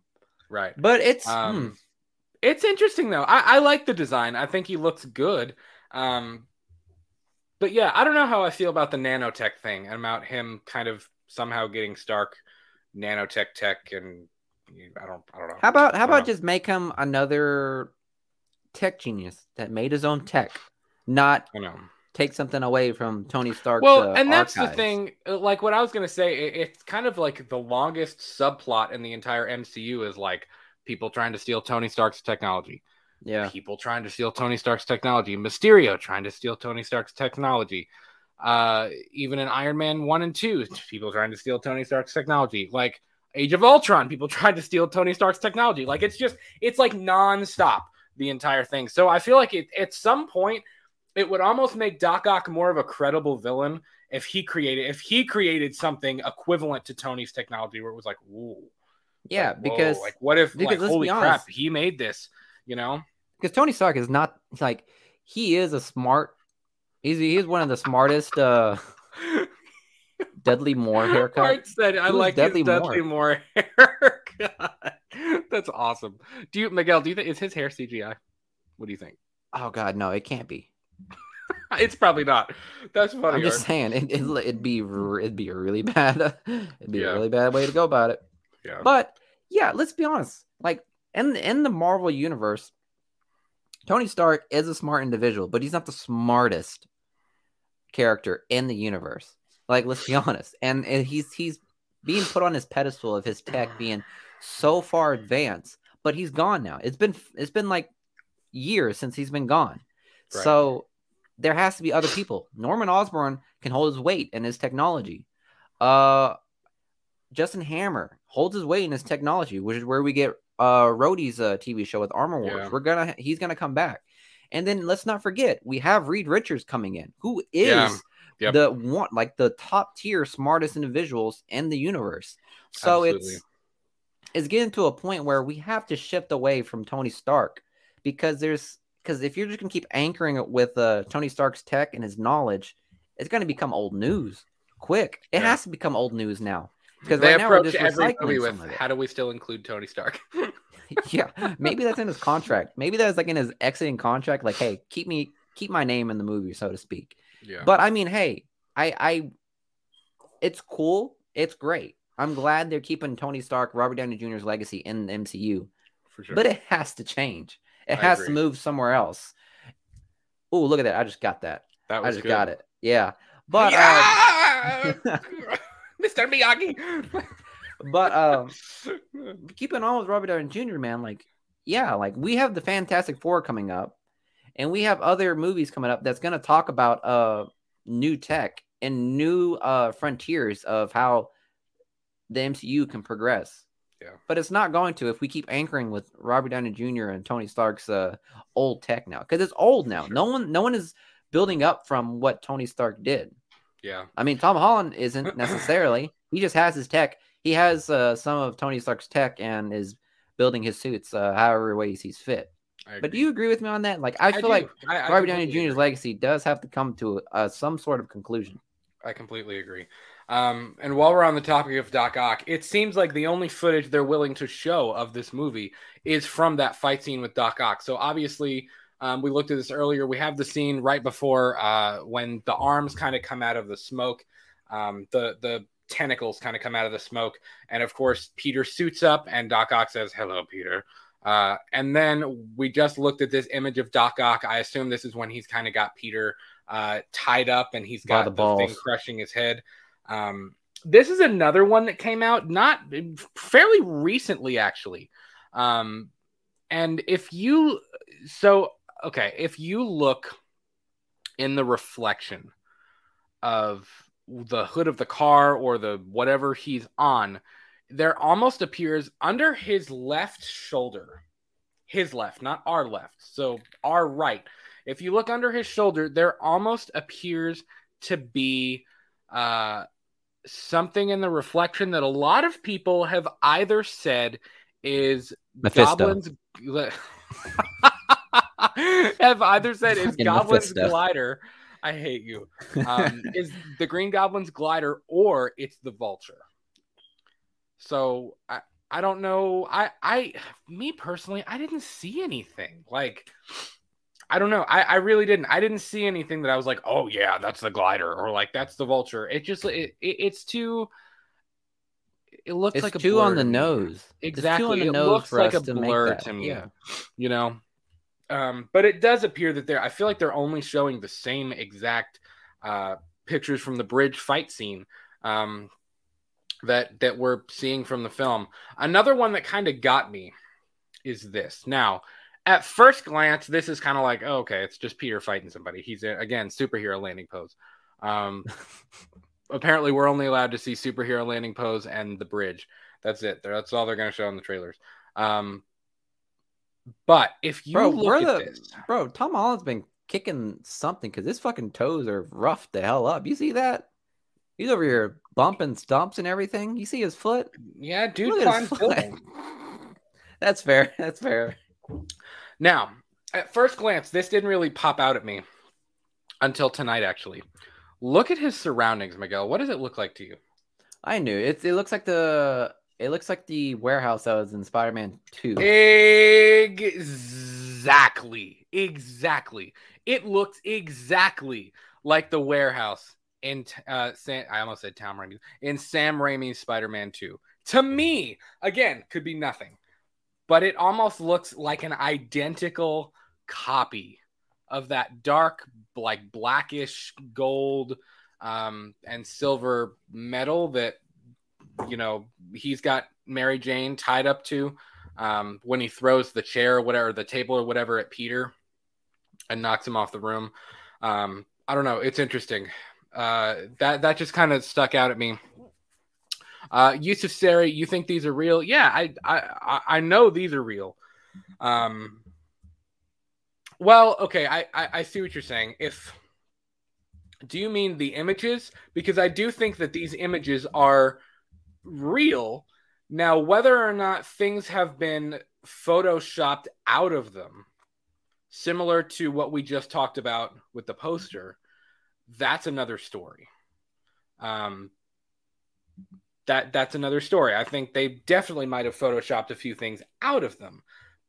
Right. But it's Um, hmm, It's interesting though. I, I like the design. I think he looks good. Um, but yeah, I don't know how I feel about the nanotech thing and about him kind of somehow getting Stark nanotech tech and I don't I don't know. how about how about just make him another tech genius that made his own tech, not I know. Take something away from Tony Stark. Well, uh, and that's the thing. uh, Like what I was gonna say, it, it's kind of like the longest subplot in the entire MCU is like people trying to steal Tony Stark's technology. Yeah, people trying to steal Tony Stark's technology, Mysterio trying to steal Tony Stark's technology. Uh, even in Iron Man 1 and 2, people trying to steal Tony Stark's technology. Like Age of Ultron, people tried to steal Tony Stark's technology. Like it's just, it's like nonstop the entire thing. So I feel like it, at some point, it would almost make Doc Ock more of a credible villain if he created if he created something equivalent to Tony's technology where it was like, ooh, yeah, like, whoa, because like what if because like holy crap, he made this, you know? because Tony Stark is not like he is a smart. He's he's one of the smartest. uh Dudley Moore haircut. Art said, "I Who's like Dudley Dudley Moore haircut." That's awesome. Do you, Miguel? Do you think is his hair CGI? What do you think? Oh God, no, it can't be. It's probably not. That's funny. I'm just saying it, it, it'd be it'd be a really bad it'd be Yeah. a really bad way to go about it. yeah. But yeah, let's be honest. Like in in the Marvel universe, Tony Stark is a smart individual, but he's not the smartest character in the universe. Like let's be honest. And, and he's he's being put on his pedestal of his tech being so far advanced, but he's gone now. It's been it's been like years since he's been gone. Right. So there has to be other people. Norman Osborn can hold his weight in his technology. Uh Justin Hammer holds his weight in his technology, which is where we get uh Rhodey's uh, TV show with Armor Wars. Yeah. We're gonna he's gonna come back, and then let's not forget we have Reed Richards coming in, who is Yeah. Yep. the one like the top tier smartest individuals in the universe. So Absolutely. it's it's getting to a point where we have to shift away from Tony Stark because there's because if you're just gonna keep anchoring it with uh, Tony Stark's tech and his knowledge, it's gonna become old news quick. It Yeah. has to become old news now because they right now we're approach just every movie with how do we still include Tony Stark? yeah, maybe that's in his contract. Maybe that's like in his exiting contract. Like, hey, keep me keep my name in the movie, so to speak. yeah. But I mean, hey, I I it's cool. It's great. I'm glad they're keeping Tony Stark, Robert Downey Jr.'s legacy in the MCU. for sure. But it has to change. It I has to move somewhere else. Oh, look at that. I just got that. that I just good. got it. Yeah. But uh, yeah! Mr. Miyagi. but um keeping on with Robert Downey Jr., man, like, yeah, like we have the Fantastic Four coming up, and we have other movies coming up that's gonna talk about uh new tech and new uh frontiers of how the MCU can progress. Yeah. But it's not going to if we keep anchoring with Robert Downey Jr. and Tony Stark's uh old tech now. Because it's old now. Sure. No one no one is building up from what Tony Stark did. yeah. I mean, Tom Holland isn't necessarily. he just has his tech. He has uh, some of Tony Stark's tech and is building his suits uh, however way he sees fit. But do you agree with me on that? Like, I feel do. like I, I Robert Downey Jr.'s legacy does have to come to uh, some sort of conclusion. I completely agree. Um, and while we're on the topic of Doc Ock, it seems like the only footage they're willing to show of this movie is from that fight scene with Doc Ock. So obviously, um, we looked at this earlier. We have the scene right before uh, when the arms kind of come out of the smoke, um, the the tentacles kind of come out of the smoke, and of course Peter suits up, and Doc Ock says, "Hello, Peter." Uh, and then we just looked at this image of Doc Ock. I assume this is when he's kind of got Peter uh, tied up and he's got the the, thing crushing his head. Um, this is another one that came out not fairly recently, actually. Um, and if you, so, okay, if you look in the reflection of the hood of the car or the whatever he's on, there almost appears under his left shoulder, his left, not our left, so our right. If you look under his shoulder, there almost appears to be uh, something in the reflection that a lot of people have either said is Mephisto. Goblin's. have either said is Fucking Goblin's Mephisto. glider. I hate you. Um, is the Green Goblin's glider or it's the Vulture. So I I don't know. I I me personally, I didn't see anything like. I don't know. I, I really didn't. I didn't see anything that I was like, oh yeah, that's the glider, or like that's the vulture. It just it, it it's too. It looks It's like a too blur on the nose. Exactly. on the it nose looks for like a blur to me. Yeah. You know, um, but it does appear that they're. I feel like they're only showing the same exact uh, pictures from the bridge fight scene um, that that we're seeing from the film. Another one that kind of got me is this. Now, at first glance, this is kind of like, oh, okay, it's just Peter fighting somebody. He's in, again superhero landing pose. Um, apparently, we're only allowed to see superhero landing pose and the bridge. That's it. That's all they're going to show in the trailers. Um, but if you Bro, look at the this, bro? Tom Holland's been kicking something because his fucking toes are rough the hell up. You see that? He's over here bumping stumps and everything. You see his foot? yeah, dude, Look at his foot. That's fair. That's fair. Now, at first glance, this didn't really pop out at me until tonight. Actually, look at his surroundings, Miguel. What does it look like to you? I knew it. It looks like the it looks like the warehouse that was in Spider-Man Two. Exactly. Exactly. It looks exactly like the warehouse in uh Sam, I almost said Tom Raimi in Sam Raimi's Spider-Man 2. To me, again, could be nothing. But it almost looks like an identical copy of that dark like blackish gold um and silver metal that you know he's got Mary Jane tied up to um, when he throws the chair or whatever, the table or whatever at Peter and knocks him off the room. Um, I don't know. It's interesting. Uh, that that just kind of stuck out at me. Uh, Yusuf Sari, you think these are real? Yeah, I I I- know these are real. Um, well, okay, I, I I see what you're saying. If do you mean the images? Because I do think that these images are real. Now, whether or not things have been photoshopped out of them, similar to what we just talked about with the poster, that's another story. Um, that that's another story. I think they definitely might have photoshopped a few things out of them,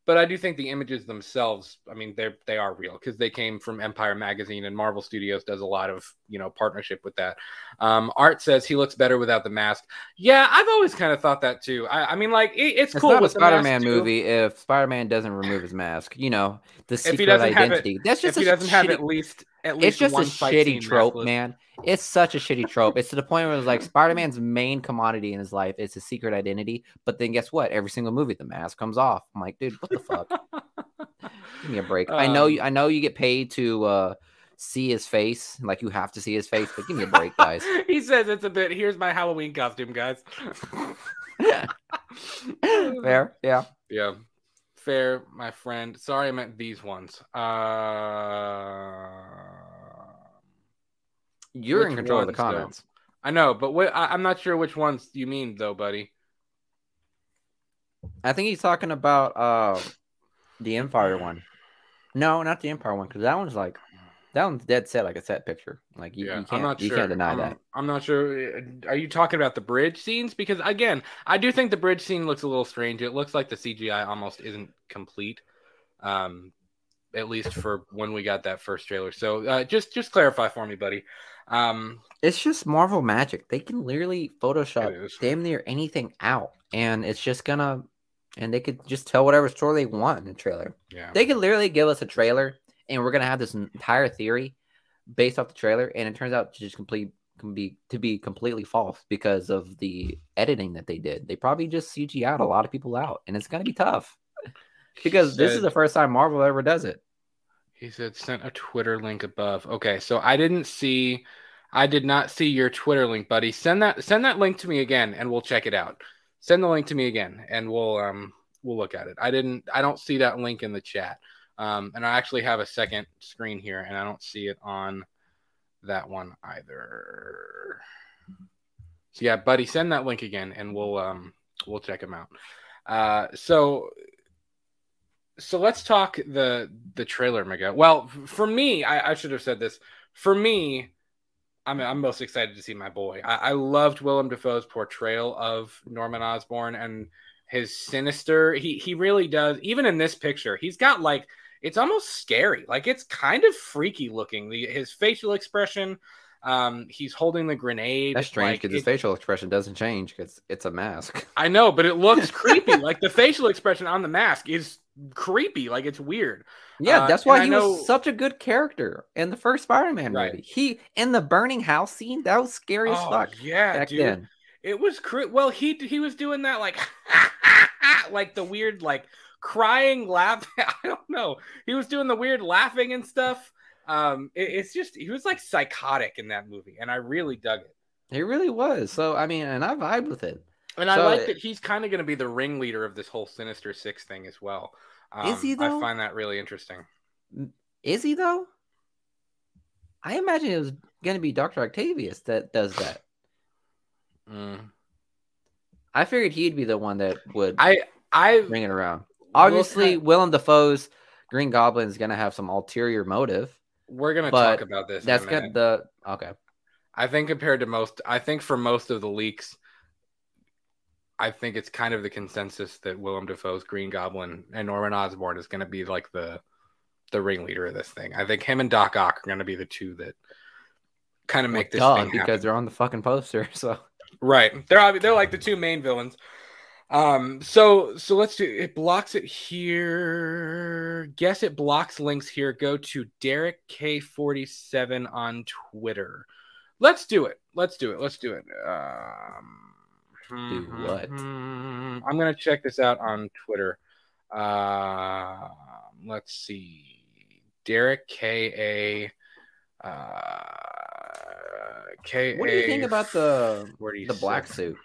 but I do think the images themselves, I mean, they they are real because they came from Empire Magazine and Marvel Studios does a lot of you know partnership with that. Um, Art says he looks better without the mask. Yeah, I've always kind of thought that too. I, I mean, like it, it's, It's cool with Spider-Man movie if Spider-Man doesn't remove his mask. You know, the he secret have it- identity. That's If just he doesn't have shitty- at least at least it's just a shitty trope, man. It's such a shitty trope. It's to the point where it's like Spider-Man's main commodity in his life is his secret identity. But then guess what? Every single movie, the mask comes off. I'm like, dude, what the fuck? Give me a break. I know Um, you. I know you get paid to uh, see his face. Like you have to see his face. But give me a break, guys. he says it's a bit. Here's my Halloween costume, guys. Fair, yeah. Yeah. Fair, my friend. Sorry, I meant these ones. Uh, You're in Which control of the ones, though? comments. I know, but what, I, I'm not sure which ones you mean, though, buddy. I think he's talking about uh, the Empire one. No, not the Empire one, because that one's like that one's dead set, like a set picture. Like you, yeah, you can't, I'm not you sure. can't deny I'm, that. I'm not sure. Are you talking about the bridge scenes? Because again, I do think the bridge scene looks a little strange. It looks like the CGI almost isn't complete. Um, at least for when we got that first trailer. So uh, just just clarify for me, buddy. Um, It's just Marvel magic. They can literally Photoshop damn near anything out, and it's just gonna, and they could just tell whatever story they want in the trailer. yeah. They could literally give us a trailer, and we're gonna have this entire theory based off the trailer, and it turns out to just complete can be to be completely false because of the editing that they did. They probably just CG out a lot of people out, and it's gonna be tough because this is the first time Marvel ever does it. He said sent a Twitter link above. Okay, so I didn't see I did not see your Twitter link, buddy. Send that send that link to me again and we'll check it out. Send the link to me again and we'll um we'll look at it. I didn't I don't see that link in the chat. Um and I actually have a second screen here and I don't see it on that one either. So yeah, buddy, send that link again and we'll um we'll check them out. Uh so so let's talk the the trailer, Mega. Well, for me, I, I should have said this. For me, I'm I'm most excited to see my boy. I, I loved Willem Dafoe's portrayal of Norman Osborn and his sinister. He he really does. Even in this picture, he's got like it's almost scary. Like it's kind of freaky looking. The his facial expression. Um, he's holding the grenade. That's strange like, because his facial expression doesn't change because it's a mask. I know, but it looks creepy. Like the facial expression on the mask is creepy. Like it's weird. Yeah, Uh, that's why he know- was such a good character in the first Spider-Man Right. movie. He in the burning house scene that was scary as Oh, fuck yeah, back dude. then. It was cr- well, he he was doing that like like the weird like crying laugh. I don't know. He was doing the weird laughing and stuff. Um, it- it's just he was like psychotic in that movie, and I really dug it. He really was. So I mean, and I vibe with it. And I like it- that he's kind of going to be the ringleader of this whole Sinister Six thing as well. Um, Is he, I find that really interesting. Is he though? I imagine it was going to be Doctor Octavius that does that. Mm. I figured he'd be the one that would I I bring it around. We'll Obviously, kind- Willem Dafoe's Green Goblin is going to have some ulterior motive. we're gonna talk about this. That's good. The okay. I think compared to most, I think for most of the leaks, I think it's kind of the consensus that Willem Dafoe's Green Goblin and Norman Osborn is going to be like the the ringleader of this thing. I think him and Doc Ock are going to be the two that kind of make this Duh, thing because happen. they're on the fucking poster. So Right. They're they're like the two main villains. Um so so let's do it blocks it here. Guess it blocks links here. Go to Derek K47 on Twitter. Let's do it. Let's do it. Let's do it. Um Do what? I'm gonna check this out on Twitter. Uh, let's see. Derek K A uh K what do you think about the the black suit?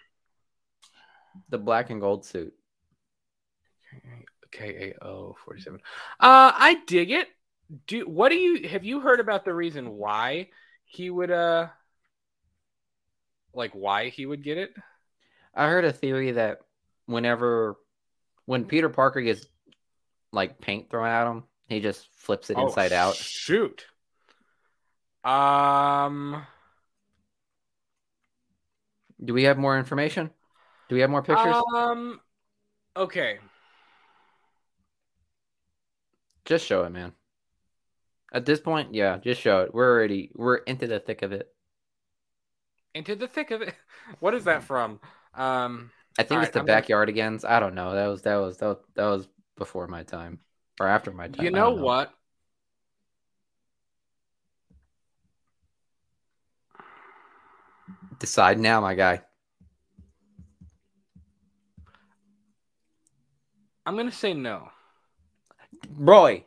The black and gold suit. K A O forty seven. Uh, I dig it. Do what do you have you heard about the reason why he would uh like why he would get it? I heard a theory that whenever when Peter Parker gets like paint thrown at him, he just flips it Oh, inside out. Shoot. Um. Do we have more information? Do we have more pictures? Um. Okay. just show it, man. At this point, yeah, just show it. We're already we're into the thick of it. Into the thick of it. What is that from? Um. I think it's right, the I'm gonna-. I don't know. That was that was that was, that was before my time or after my time. You I know what? Decide now, my guy. I'm gonna say no. Roy.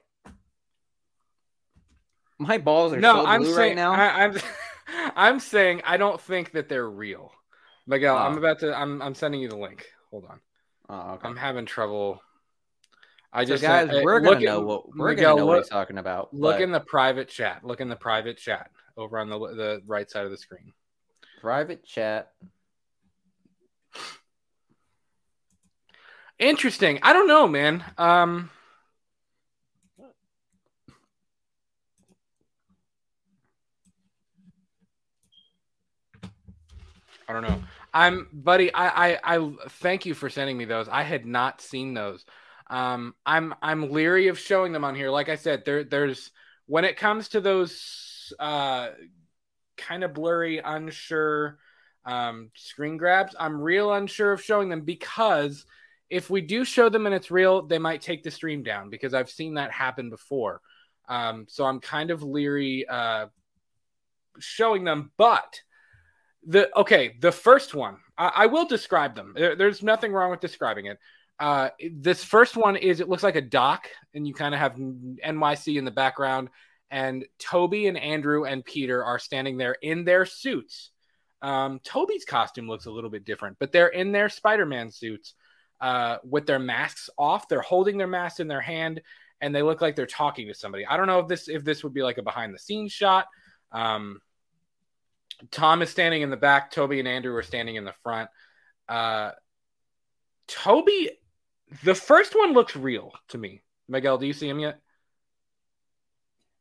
My balls are no, so I'm saying right now. I, I'm I'm saying I don't think that they're real. Miguel, I'm Oh. about to. I'm I'm sending you the link. Hold on. oh, okay. I'm having trouble. I so just guys, sent- we're gonna know at- what we're Miguel, gonna know what look, he's talking about. look but in the private chat. Look in the private chat over on the the right side of the screen. private chat. Interesting. I don't know, man. Um, I don't know. I'm, buddy. I, I, I thank you for sending me those. I had not seen those. Um, I'm, I'm leery of showing them on here. Like I said, there, there's when it comes to those, uh, kind of blurry, unsure, um, screen grabs. I'm real unsure of showing them because if we do show them and it's real, they might take the stream down because I've seen that happen before. Um, so I'm kind of leery uh, showing them. But the okay, the first one, I, I will describe them. There- there's nothing wrong with describing it. Uh, this first one is it looks like a dock, and you kind of have NYC in the background, and Tobey and Andrew and Peter are standing there in their suits. Um, Tobey's costume looks a little bit different, but they're in their Spider-Man suits uh, with their masks off. They're holding their masks in their hand, and they look like they're talking to somebody. I don't know if this if this would be like a behind-the-scenes shot. Um, Tom is standing in the back. Tobey and Andrew are standing in the front. Uh, Tobey, the first one looks real to me. Miguel, do you see him yet?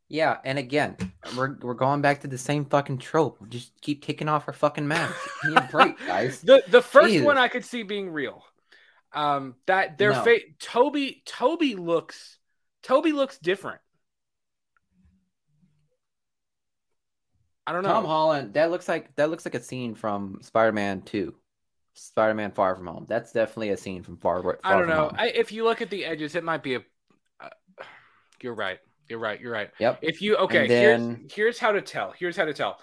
Yeah, and again, we're we're going back to the same fucking trope. Just keep taking off our fucking masks. Give a break, guys. The the first Jesus. one I could see being real. Um, that their No. face, Tobey, Tobey looks, Tobey looks different. I don't know. Tom Holland. That looks like that looks like a scene from Spider-Man Two, Spider-Man Far From Home. That's definitely a scene from Far. Far I don't know. I, if you look at the edges, it might be a. Uh, you're right. You're right. You're right. Yep. If you okay, then- here's here's how to tell. Here's how to tell.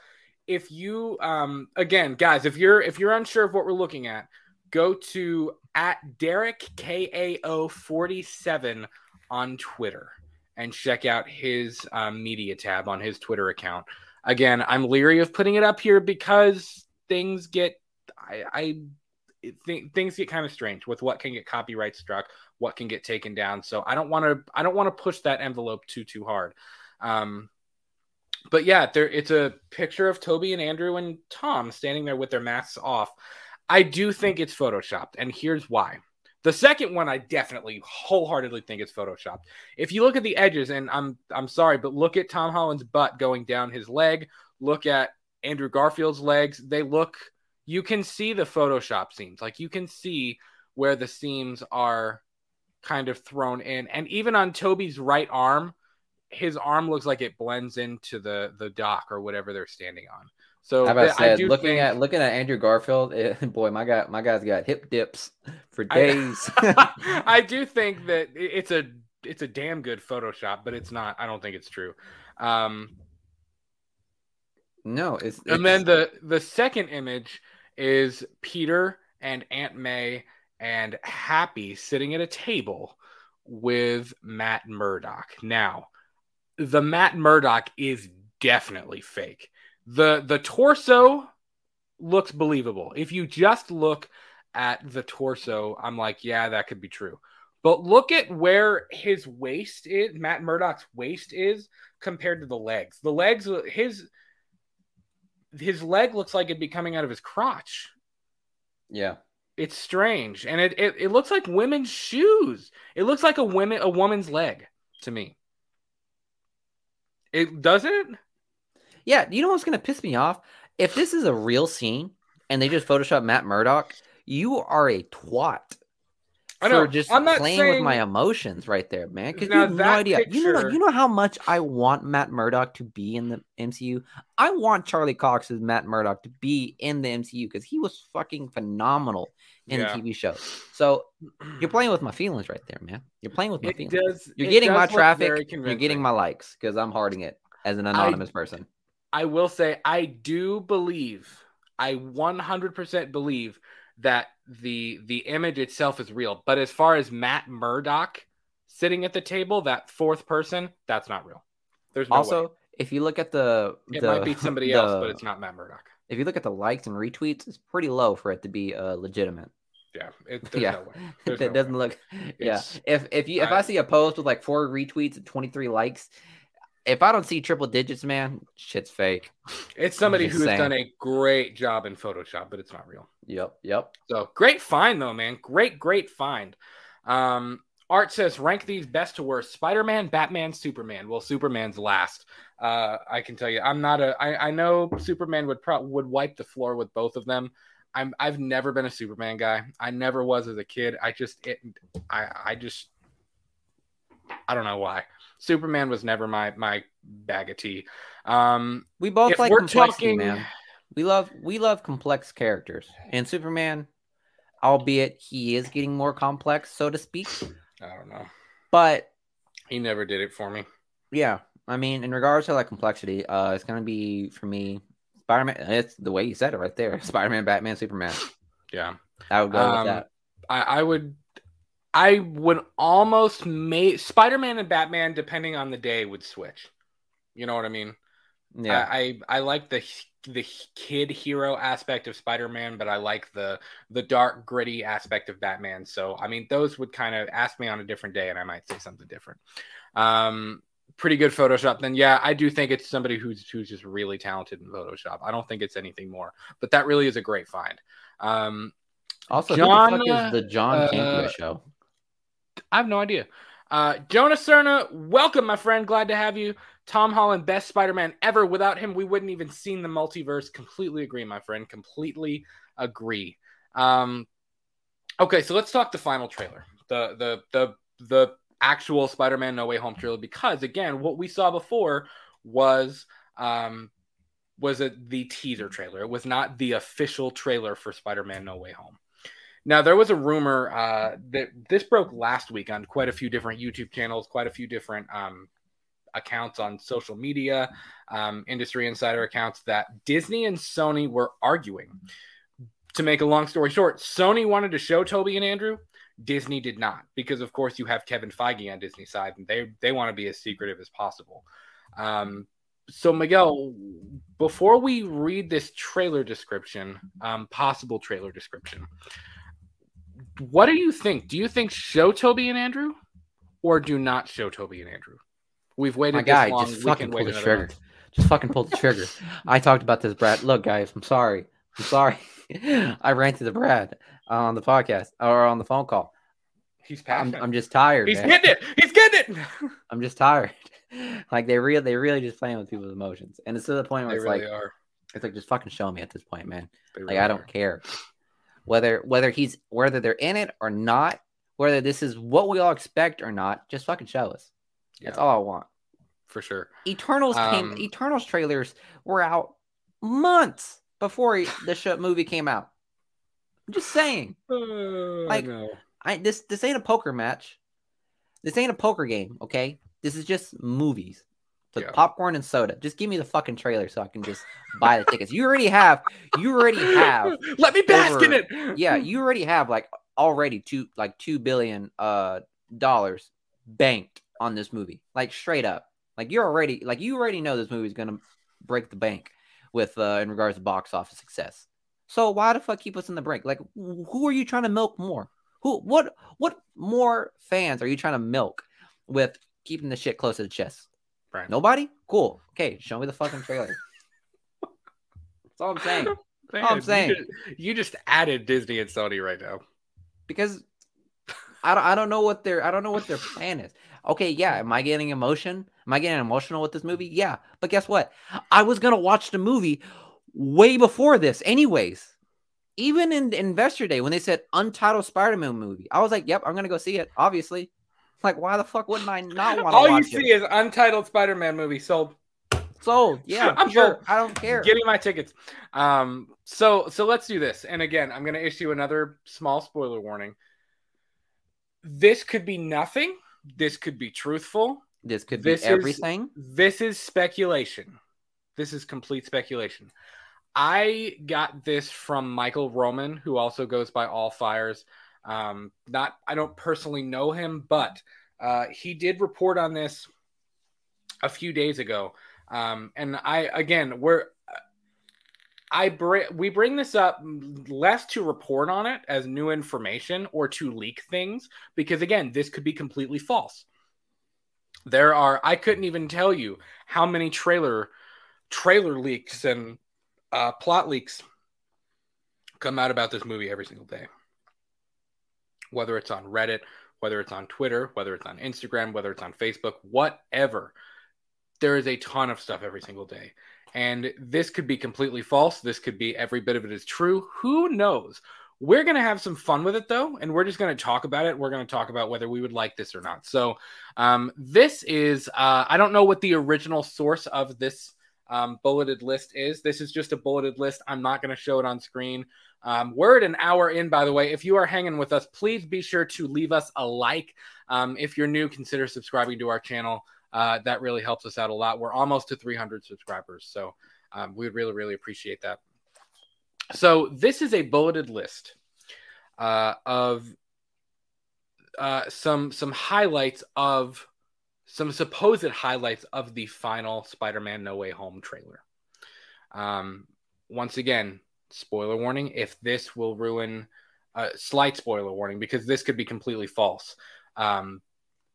If you um again, guys, if you're if you're unsure of what we're looking at, go to at Derek KAO 47 on Twitter and check out his um, media tab on his Twitter account. Again, I'm leery of putting it up here because things get I, I th- things get kind of strange with what can get copyright struck, what can get taken down. So I don't want to I don't want to push that envelope too too hard. Um, but yeah, there it's a picture of Tobey and Andrew and Tom standing there with their masks off. I do think it's photoshopped, and here's why. The second one, I definitely wholeheartedly think it's photoshopped. If you look at the edges, and I'm I'm sorry, but look at Tom Holland's butt going down his leg. Look at Andrew Garfield's legs. They look. You can see the Photoshop seams. Like you can see where the seams are kind of thrown in, and even on Tobey's right arm, his arm looks like it blends into the the dock or whatever they're standing on. So How about I said, do looking think- at looking at Andrew Garfield, eh, boy, my guy, my guy's got hip dips for days. I do think that it's a it's a damn good Photoshop, but it's not. I don't think it's true. Um, no, it's, and then the the second image is Peter and Aunt May and Happy sitting at a table with Matt Murdock. Now, the Matt Murdock is definitely fake. The The torso looks believable. If you just look at the torso, I'm like, yeah, that could be true. But look at where his waist is, Matt Murdock's waist is compared to the legs. The legs, his his leg looks like it'd be coming out of his crotch. yeah, It's strange, and it, it it looks like women's shoes. It looks like a women a woman's leg to me. It does it. Yeah. You know what's gonna piss me off? If this is a real scene and they just Photoshop Matt Murdock, you are a twat. I know. For just I'm not playing with my emotions right there, man. Because you have no idea. You know, you know how much I want Matt Murdock to be in the MCU. I want Charlie Cox's Matt Murdock to be in the MCU because he was fucking phenomenal in Yeah. the TV show. So you're playing with my feelings right there, man. You're playing with my It feelings. does. You're getting my traffic. You're getting my likes because I'm harding it as an anonymous person. I will say I do believe, I 100% believe that the the image itself is real. But as far as Matt Murdock sitting at the table, that fourth person, that's not real. There's no also, way. if you look at the, It the- might be somebody else, but it's not Matt Murdock. If you look at the likes and retweets, it's pretty low for it to be uh, legitimate. Yeah, it, there's Yeah. no that no doesn't way. look. Yeah, if if you if I, I- see a post with like four retweets and twenty three likes, if I don't see triple digits, man, shit's fake. It's somebody who's saying. done a great job in Photoshop, but it's not real. Yep, yep. So great find though, man. Great, great find. Um, Art says rank these best to worst: Spider-Man, Batman, Superman. Well, Superman's last. Uh, I can tell you, I'm not a. I, I know Superman would pro- would wipe the floor with both of them. I'm. I've never been a Superman guy. I never was as a kid. I just. It. I. I just. I don't know why. Superman was never my my bag of tea. Um, We both like we're complexity, talking- man. We love we love complex characters, and Superman, albeit he is getting more complex, so to speak. I don't know. But He never did it for me. yeah, I mean, in regards to like complexity, uh, it's gonna be for me Spider Man. It's the way you said it right there: Spider Man, Batman, Superman. Yeah. I would go Um, with that. I, I would I would almost make Spider-Man and Batman, depending on the day, would switch. You know what I mean? Yeah, I, I I like the the kid hero aspect of Spider-Man, but I like the the dark gritty aspect of Batman. So I mean, those would kind of ask me on a different day, and I might say something different. Um, pretty good Photoshop. Then yeah, I do think it's somebody who's who's just really talented in Photoshop. I don't think it's anything more, but that really is a great find. Um, also, John, who the fuck is the John uh, Campia show? I have no idea. Uh, Jonah Cerna, welcome, my friend. Glad to have you. Tom Holland, best Spider Man ever. Without him, we wouldn't even seen the multiverse. Completely agree, my friend. Completely agree. Um, okay, so let's talk the final trailer, the the the the actual Spider Man No Way Home trailer, because again, what we saw before was um was it the teaser trailer. It was not the official trailer for Spider Man No Way Home. Now there was a rumor uh, that this broke last week on quite a few different YouTube channels, quite a few different um, accounts on social media, um, industry insider accounts that Disney and Sony were arguing. To make a long story short, Sony wanted to show Tobey and Andrew. Disney did not, because of course you have Kevin Feige on Disney's side, and they they want to be as secretive as possible. Um, so Miguel, before we read this trailer description, um, possible trailer description, what do you think? Do you think show Tobey and Andrew, or do not show Tobey and Andrew? We've waited My guy, long. just fucking can pull the trigger. month. Just fucking pull the trigger. I talked about this, Brad. Look, guys, I'm sorry. I'm sorry. I ranted to the Brad on the podcast or on the phone call. He's I'm. I'm just tired. He's man. getting it. He's getting it. I'm just tired. like they real they really just playing with people's emotions. And it's to the point where they it's really like are. it's like just fucking show me at this point, man. They Like really I don't are. care. Whether whether he's whether they're in it or not, whether this is what we all expect or not, just fucking show us. That's all I want. for sure. Eternals Um, came Eternals trailers were out months before he- the show, movie came out. I'm just saying. Like- no. I this this ain't a poker match. This ain't a poker game, okay? This is just movies. Yeah. popcorn and soda. Just give me the fucking trailer so I can just buy the tickets. You already have you already have Let me bask in it. yeah, you already have like already two like two billion uh dollars banked on this movie. Like straight up. Like you're already like you already know this movie's gonna break the bank with uh in regards to box office success. So why the fuck keep us in the break? Like who are you trying to milk more? Who what what more fans are you trying to milk with keeping the shit close to the chest? Right. Nobody? Cool. Okay, show me the fucking trailer. That's all I'm saying. Man, I'm you saying. just- you just added Disney and Sony right now. because I don't, I don't know what their I don't know what their plan is. Okay, yeah, am I getting emotion? Am I getting emotional with this movie? Yeah, but guess what? I was gonna watch the movie way before this, anyways. Even in Investor Day when they said untitled Spider-Man movie, I was like, "Yep, I'm gonna go see it." Obviously, like, why the fuck wouldn't I not want to All you see it? is untitled Spider-Man movie. So Sold, yeah, I'm sure. sold. I don't care. Give me my tickets. Um, so so let's do this. And again, I'm going to issue another small spoiler warning. This could be nothing. This could be truthful. This could This be is- everything. This is speculation. This is complete speculation. I got this from Michael Roman, who also goes by All Fires. Um, not, I don't personally know him, but uh, he did report on this a few days ago. Um, and I, again, we're, I bring, we bring this up less to report on it as new information or to leak things, because again, this could be completely false. There are, I couldn't even tell you how many trailer trailer leaks and uh, plot leaks come out about this movie every single day. Whether it's on Reddit, whether it's on Twitter, whether it's on Instagram, whether it's on Facebook, whatever. There is a ton of stuff every single day. And this could be completely false. This could be every bit of it is true. Who knows? We're going to have some fun with it though. And we're just going to talk about it. We're going to talk about whether we would like this or not. So, um, this is, uh, I don't know what the original source of this um, bulleted list is. This is just a bulleted list. I'm not going to show it on screen. Um, we're at an hour in, by the way. If you are hanging with us, please be sure to leave us a like. Um, if you're new, consider subscribing to our channel. Uh, that really helps us out a lot. We're almost to 300 subscribers, so um, we would really, really appreciate that. So this is a bulleted list uh, of uh, some some highlights of some supposed highlights of the final Spider-Man No Way Home trailer. Um, once again, spoiler warning: if this will ruin, uh, slight spoiler warning because this could be completely false. Um,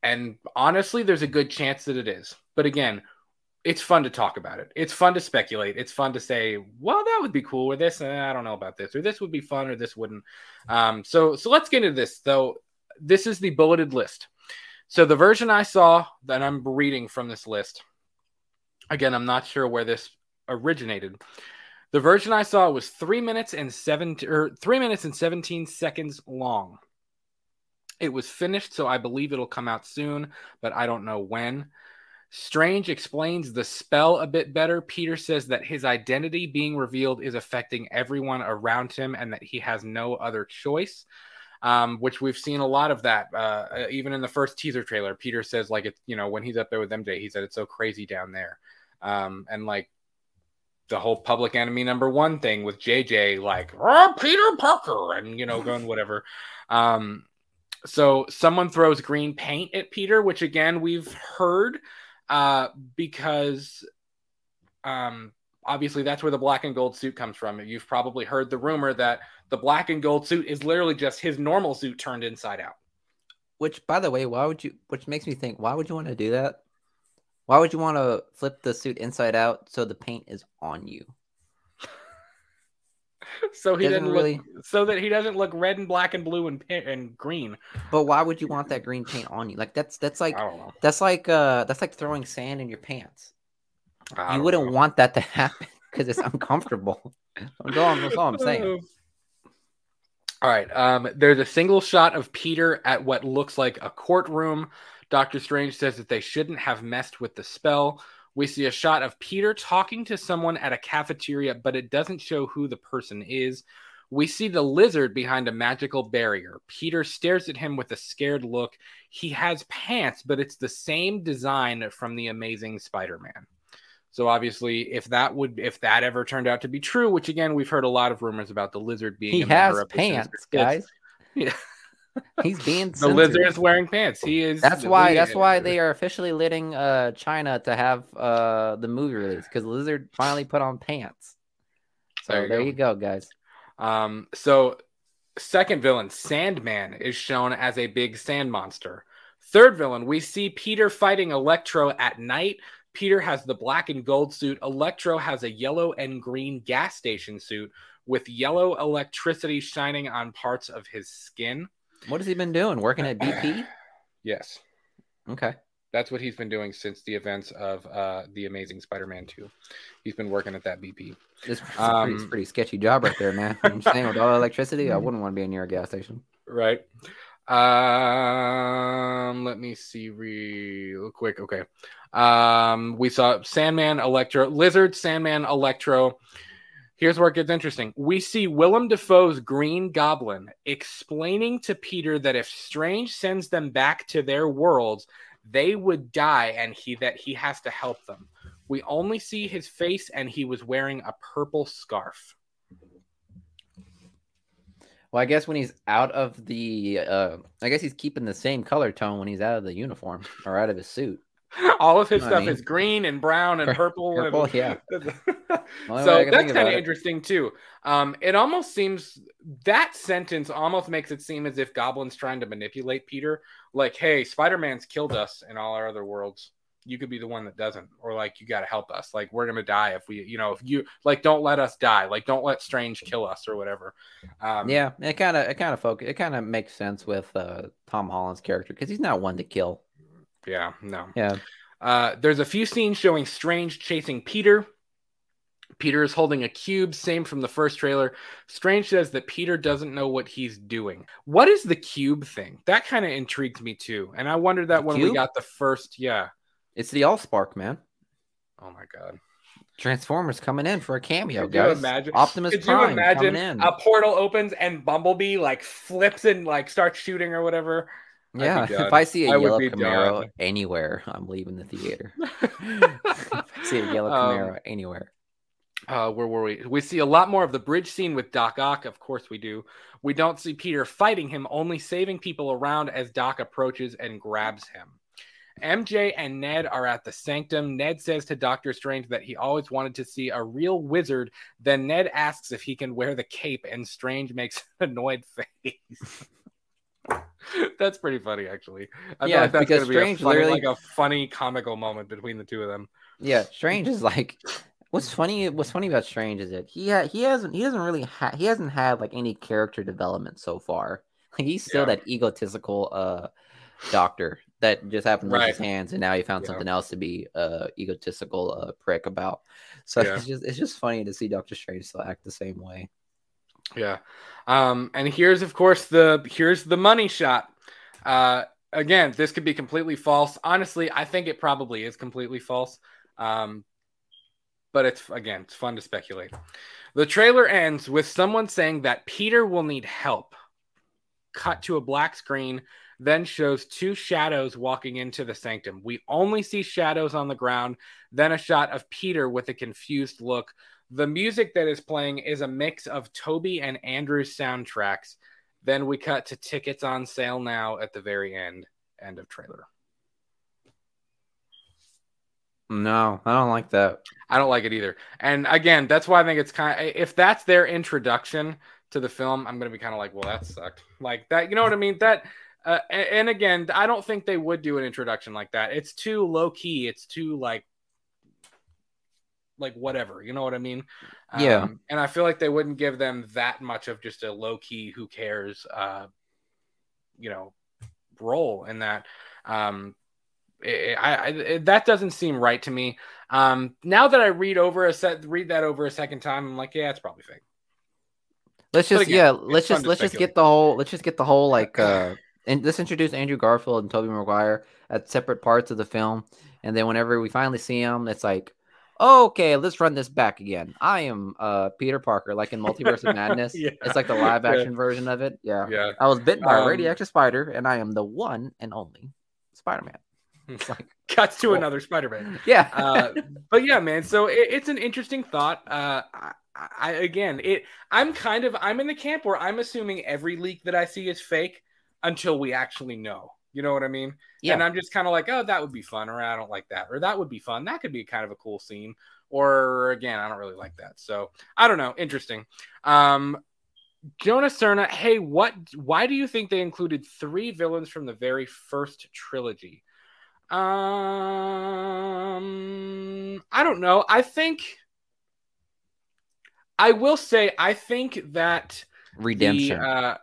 and honestly, there's a good chance that it is. But again, it's fun to talk about it. It's fun to speculate. It's fun to say, well, that would be cool, or this, eh, I don't know about this, or this would be fun, or this wouldn't. Um, so, so let's get into this. Though, this is the bulleted list. So the version I saw that I'm reading from this list Again, I'm not sure where this originated. The version I saw was three minutes and seven or three minutes and 17 seconds long. It was finished, so I believe it'll come out soon, but I don't know when. Strange explains the spell a bit better. Peter says that his identity being revealed is affecting everyone around him and that he has no other choice. Um, which we've seen a lot of that. Uh, even in the first teaser trailer, Peter says like it's you know when he's up there with MJ, he said it's so crazy down there, um, and like the whole Public Enemy number one thing with JJ, like oh, Peter Parker, and you know going whatever. Um, so someone throws green paint at Peter, which again we've heard uh, because um, obviously that's where the black and gold suit comes from. You've probably heard the rumor that the black and gold suit is literally just his normal suit turned inside out. Which, by the way, why would you? Which makes me think, why would you want to do that? Why would you want to flip the suit inside out so the paint is on you? so he doesn't, doesn't really look, so that he doesn't look red and black and blue and and green. But why would you want that green paint on you? Like that's that's like that's like uh that's like throwing sand in your pants. You wouldn't know. want that to happen because it's uncomfortable. that's, all, that's all I'm saying. All right. Um, there's a single shot of Peter at what looks like a courtroom. Doctor Strange says that they shouldn't have messed with the spell. We see a shot of Peter talking to someone at a cafeteria, but it doesn't show who the person is. We see the lizard behind a magical barrier. Peter stares at him with a scared look. He has pants, but it's the same design from the Amazing Spider-Man. So obviously, if that would if that ever turned out to be true, which again we've heard a lot of rumors about the lizard being he has pants, guys. Yeah. He's being the lizard is wearing pants. He is. That's why. That's why they are officially letting uh, China to have uh, the movie release because Lizard finally put on pants. So there you, there go. you go, guys. Um. So, second villain, Sandman, is shown as a big sand monster. Third villain, we see Peter fighting Electro at night. Peter has the black and gold suit. Electro has a yellow and green gas station suit with yellow electricity shining on parts of his skin. What has he been doing? Working at BP? yes. Okay. That's what he's been doing since the events of uh, the Amazing Spider-Man 2. He's been working at that BP. It's a um, pretty, pretty, sketchy job right there, man. I'm saying with all the electricity, I wouldn't want to be near a gas station. Right. Um, let me see real quick. Okay. Um, we saw Sandman, Electro, Lizard, Sandman, Electro. Here's where it gets interesting. We see Willem Dafoe's Green Goblin explaining to Peter that if Strange sends them back to their worlds, they would die and he that he has to help them. We only see his face and he was wearing a purple scarf. Well, I guess when he's out of the uh I guess he's keeping the same color tone when he's out of the uniform or out of his suit. All of his you know stuff I mean? is green and brown and purple. purple and... yeah. so that's kind of interesting too. Um, it almost seems that sentence almost makes it seem as if Goblin's trying to manipulate Peter. Like, hey, Spider Man's killed us in all our other worlds. You could be the one that doesn't, or like you got to help us. Like we're gonna die if we, you know, if you like, don't let us die. Like don't let Strange kill us or whatever. Um, yeah, it kind of, it kind of focus, it kind of makes sense with uh, Tom Holland's character because he's not one to kill. Yeah, no. Yeah. Uh, there's a few scenes showing Strange chasing Peter. Peter is holding a cube, same from the first trailer. Strange says that Peter doesn't know what he's doing. What is the cube thing? That kind of intrigues me too. And I wondered that the when cube? we got the first, yeah. It's the Allspark, man. Oh my god. Transformers coming in for a cameo, Could guys. imagine? Optimus Could Prime you imagine a portal opens and Bumblebee like flips and like starts shooting or whatever? Yeah, if I see a I yellow Camaro done. anywhere, I'm leaving the theater. if I see a yellow um, Camaro um, anywhere. Uh, where were we? We see a lot more of the bridge scene with Doc Ock. Of course, we do. We don't see Peter fighting him, only saving people around as Doc approaches and grabs him. MJ and Ned are at the sanctum. Ned says to Doctor Strange that he always wanted to see a real wizard. Then Ned asks if he can wear the cape, and Strange makes an annoyed face. that's pretty funny, actually. I yeah, like that's because Strange be funny, literally like a funny comical moment between the two of them. Yeah, Strange is like. What's funny? What's funny about Strange is that he ha- he hasn't he doesn't really ha- he hasn't had like any character development so far. Like he's still yeah. that egotistical uh doctor that just happened to lose his hands, and now he found Yeah. something else to be uh egotistical uh, prick about. So Yeah. it's just it's just funny to see Doctor Strange still act the same way. Yeah. Um, and here's of course the here's the money shot. Uh, again, this could be completely false. Honestly, I think it probably is completely false. Um, but it's again, it's fun to speculate. The trailer ends with someone saying that Peter will need help. Cut to a black screen, then shows two shadows walking into the sanctum. We only see shadows on the ground, then a shot of Peter with a confused look. The music that is playing is a mix of Tobey and Andrew's soundtracks. Then we cut to tickets on sale now at the very end. End of trailer. No, I don't like that. I don't like it either. And again, that's why I think it's kind of if that's their introduction to the film, I'm gonna be kind of like, well, that sucked. Like that, you know what I mean? That, uh, and again, I don't think they would do an introduction like that. It's too low key. It's too like, like whatever. You know what I mean? Yeah. Um, and I feel like they wouldn't give them that much of just a low key, who cares, uh, you know, role in that. Um, I, I, it, that doesn't seem right to me. Um, now that I read over a set, read that over a second time, I'm like, yeah, it's probably fake. Let's just again, yeah, let's just let's just get the whole let's just get the whole like uh and let's introduce Andrew Garfield and Tobey Maguire at separate parts of the film, and then whenever we finally see him, it's like, okay, let's run this back again. I am uh Peter Parker, like in Multiverse of Madness. Yeah. It's like the live Yeah. action version of it. Yeah. Yeah. I was bitten by a Um, radioactive spider, and I am the one and only Spider-Man. It's like, Cuts to Cool. another Spider-Man. yeah, uh, but yeah, man. So it, it's an interesting thought. Uh, I, I again, it. I'm kind of I'm in the camp where I'm assuming every leak that I see is fake until we actually know. You know what I mean? Yeah. And I'm just kind of like, oh, that would be fun, or I don't like that, or that would be fun. That could be kind of a cool scene. Or again, I don't really like that. So I don't know. Interesting. Um, Jonah Cerna, hey, what? Why do you think they included three villains from the very first trilogy? Um, I don't know. I think I will say I think that redemption. the, uh,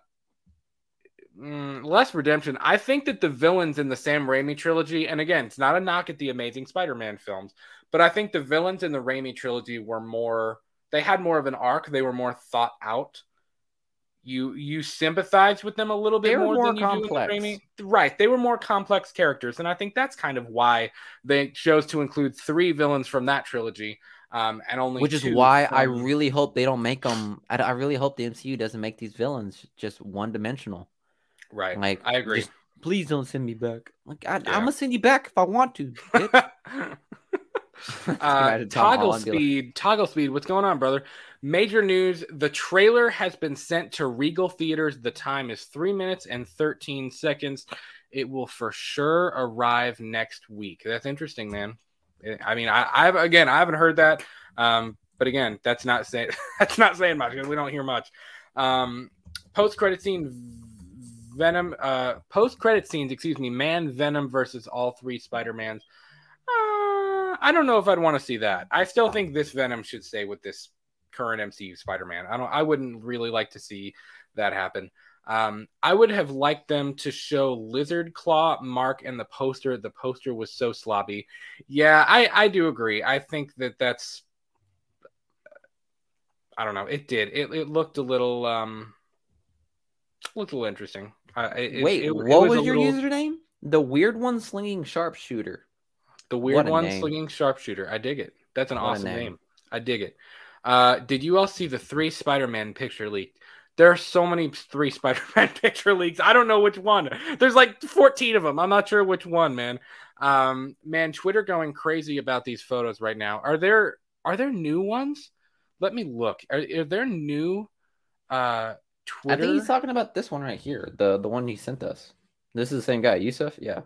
mm, less redemption. I think that the villains in the Sam Raimi trilogy, and again, it's not a knock at the Amazing Spider-Man films, but I think the villains in the Raimi trilogy were more. They had more of an arc. They were more thought out. You you sympathize with them a little bit more, more than you complex. do in the Raimi. Right, they were more complex characters, and I think that's kind of why they chose to include three villains from that trilogy, um, and only which is why I really hope they don't make them. I, I really hope the MCU doesn't make these villains just one dimensional. Right. Like I agree. just, Please don't send me back. Like I, Yeah. I'm gonna send you back if I want to. uh, toggle be like, speed, toggle speed. What's going on, brother? Major news: the trailer has been sent to Regal theaters. The time is three minutes and thirteen seconds. It will for sure arrive next week. That's interesting, man. I mean, I, I've again, I haven't heard that, um, but again, that's not saying that's not saying much because we don't hear much. Um, Post credit scene, Venom. Uh, Post credit scenes, excuse me. Man, Venom versus all three Spider Mans. Uh, I don't know if I'd want to see that. I still think this Venom should stay with this current MCU Spider-Man. I don't. I wouldn't really like to see that happen. Um, I would have liked them to show Lizard Claw, Mark, and the poster. The poster was so sloppy. Yeah, I I do agree. I think that that's. I don't know. It did. It it looked a little um. Looked a little interesting. Uh, it- Wait, it- what was, a your little- username? The weird one slinging sharpshooter. The weird one, name. slinging sharpshooter. I dig it. That's an What awesome name. name. I dig it. Uh, did you all see the three Spider-Man picture leaked? There are so many three Spider-Man picture leaks. I don't know which one. There's like 14 of them. I'm not sure which one, man. Um, man, Twitter going crazy about these photos right now. Are there are there new ones? Let me look. Are, are there new uh I think he's talking about this one right here. The the one he sent us. This is the same guy, Yusuf. Yeah.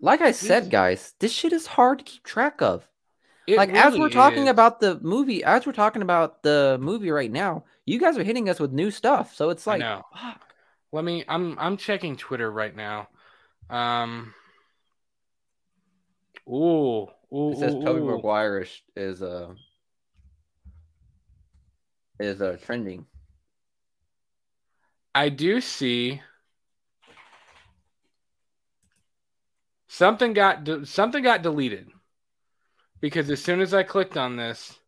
Like I said, guys, this shit is hard to keep track of. It like as we're talking is. about the movie, as we're talking about the movie right now, you guys are hitting us with new stuff. So it's like. Let me. I'm I'm checking Twitter right now. Um. Ooh. Ooh. It says ooh, Tobey ooh. Maguire is is uh is uh trending. I do see something got de- something got deleted because as soon as I clicked on this,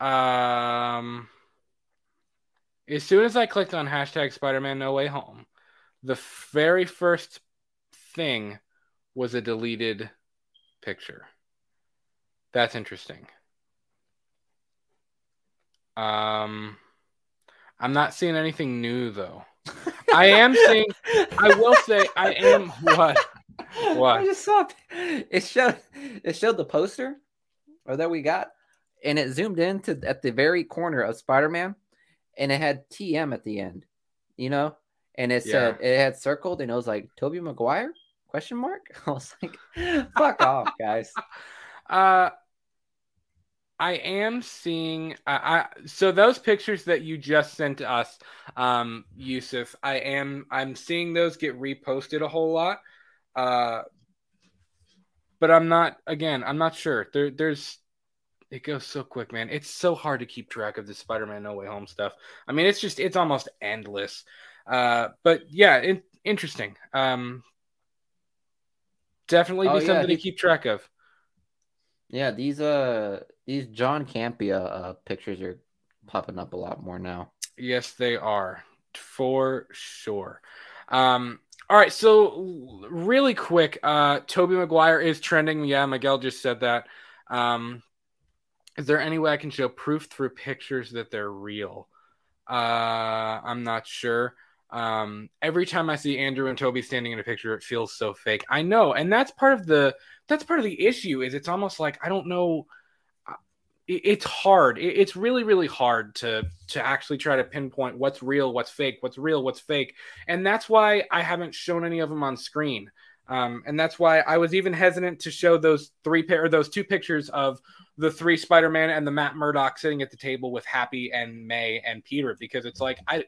um, as soon as I clicked on hashtag Spider-Man No Way Home, the very first thing was a deleted picture. That's interesting. Um, I'm not seeing anything new though. I am seeing. I will say I am what. What? I just saw it. It showed it showed the poster or that we got, and it zoomed in to at the very corner of Spider-Man, and it had TM at the end, you know, and it said it had circled, and it was like Tobey Maguire question mark. I was like, fuck off, guys. Uh, I am seeing. I, I so those pictures that you just sent us, um, Yusuf. I am. I'm seeing those get reposted a whole lot. Uh, but I'm not. Again, I'm not sure. There, there's. It goes so quick, man. It's so hard to keep track of the Spider-Man No Way Home stuff. I mean, it's just. It's almost endless. Uh, but yeah, it, interesting. Um, definitely be Oh, yeah, something he- to keep track of. Yeah, these uh these John Campea uh pictures are popping up a lot more now. Yes, they are for sure. Um, all right, so really quick, uh, Tobey Maguire is trending. Yeah, Miguel just said that. Um, is there any way I can show proof through pictures that they're real? Uh, I'm not sure. Um, every time I see Andrew and Tobey standing in a picture, it feels so fake. I know, and that's part of the that's part of the issue. Is it's almost like I don't know it- it's hard. It- It's really, really hard to to actually try to pinpoint what's real, what's fake, what's real, what's fake, and that's why I haven't shown any of them on screen. Um, and that's why I was even hesitant to show those three pair or those two pictures of the three Spider-Man and the Matt Murdock sitting at the table with Happy and May and Peter because it's like I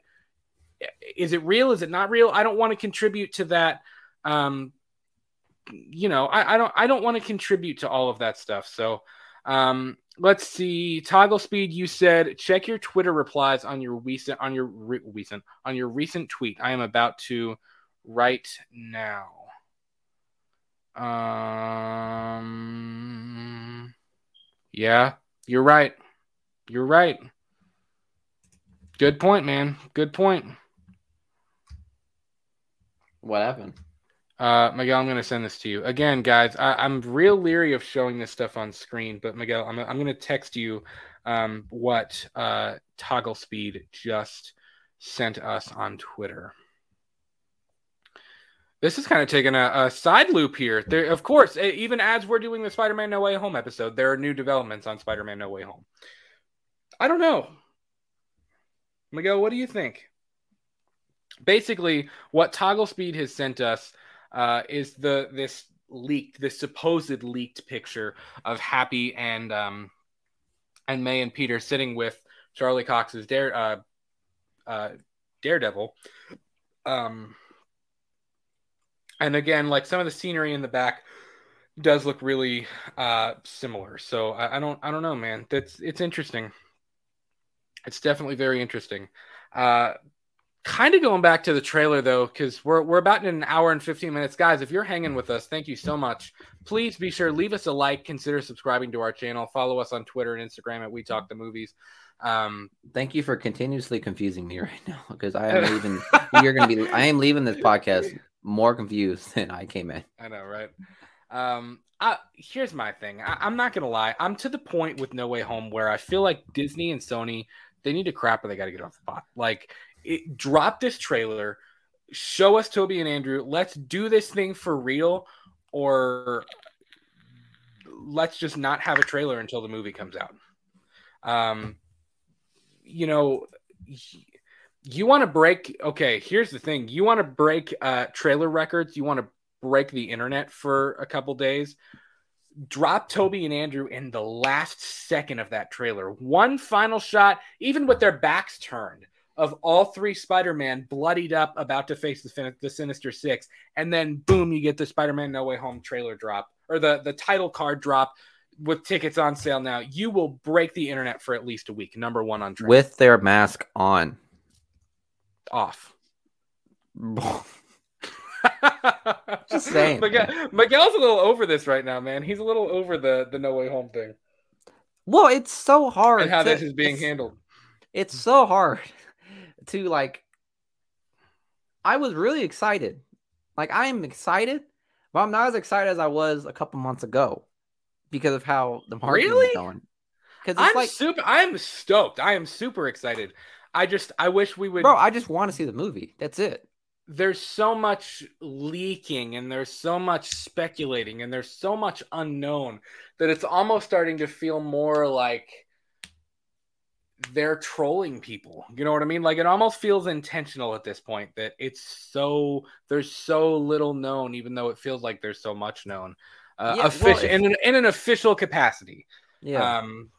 is it real? Is it not real? I don't want to contribute to that. Um, you know, I, I don't I don't want to contribute to all of that stuff. So um, let's see. Toggle speed. You said check your Twitter replies on your recent on your re- recent on your recent tweet. I am about to right now. Um. Yeah, you're right. You're right. Good point, man. Good point. What happened? Uh, Miguel, I'm going to send this to you again, guys. I, I'm real leery of showing this stuff on screen, but Miguel, I'm, I'm going to text you um, what uh, Toggle Speed just sent us on Twitter. This is kind of taking a, a side loop here. There, of course, even as we're doing the Spider-Man No Way Home episode, there are new developments on Spider-Man No Way Home. I don't know, Miguel. What do you think? Basically, what Toggle Speed has sent us uh, is the this leaked, this supposed leaked picture of Happy and um, and May and Peter sitting with Charlie Cox's Dare uh, uh, Daredevil. Um, and again, like some of the scenery in the back does look really uh, similar. So I, I don't I don't know, man. That's it's interesting. It's definitely very interesting. Kind of going back to the trailer though because we're, we're about in an hour and 15 minutes guys if you're hanging with us thank you so much please be sure leave us a like consider subscribing to our channel follow us on twitter and instagram at we talk the movies um Thank you for continuously confusing me right now because I am leaving. you're gonna be. I am leaving this podcast more confused than I came in. i know right um I, here's my thing I, i'm not gonna lie i'm to the point with no way home where i feel like disney and sony they need to crap or they got to get off the pot like it, drop this trailer show us tobey and andrew let's do this thing for real or let's just not have a trailer until the movie comes out. Um you know you want to break okay here's the thing you want to break uh trailer records you want to break the internet for a couple days drop tobey and andrew in the last second of that trailer. One final shot even with their backs turned of all three spider-man bloodied up about to face the, fin- the sinister six and then boom you get the spider-man no way home trailer drop or the the title card drop with tickets on sale now you will break the internet for at least a week number one on trend. With their mask on. off. Just saying. Miguel, Miguel's a little over this right now, man. He's a little over the the no way home thing well, it's so hard and how to- this is being it's- handled. It's so hard to like. I was really excited. Like I am excited, but I'm not as excited as I was a couple months ago because of how the marketing Really? is going. Because it's I'm like, super. I'm stoked. I am super excited. I just I wish we would. bro, I just want to see the movie. That's it. there's so much leaking and there's so much speculating and there's so much unknown that it's almost starting to feel more like they're trolling people. You know what I mean? Like it almost feels intentional at this point that it's so there's so little known, even though it feels like there's so much known. Uh, Yeah, well, if- in, an, in an official capacity. Yeah, Um,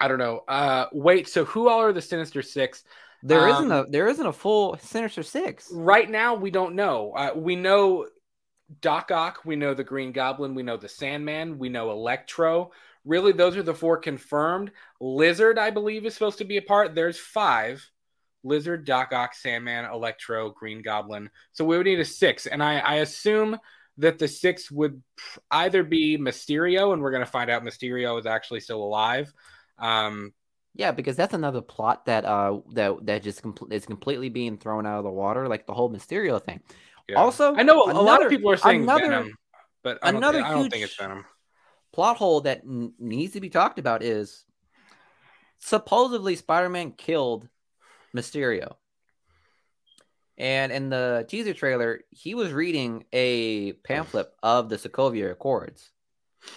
I don't know. Uh, wait. So who all are the Sinister Six? there um, not a there isn't a full Sinister Six. Right now, we don't know. Uh, we know Doc Ock, we know the Green Goblin, we know the Sandman, we know Electro. Really, those are the four confirmed. Lizard, I believe, is supposed to be a part. There's five Lizard, Doc Ock, Sandman, Electro, Green Goblin. So we would need a six. And I, I assume that the six would either be Mysterio, and we're going to find out Mysterio is actually still alive. Um, Yeah, because that's another plot that uh that that just compl- is completely being thrown out of the water, like the whole Mysterio thing. yeah. Also, I know a, a lot of people are saying another- Venom, but I don't, another think, I don't think it's Venom. Plot hole that n- needs to be talked about is supposedly Spider-Man killed Mysterio. And in the teaser trailer, he was reading a pamphlet of the Sokovia Accords.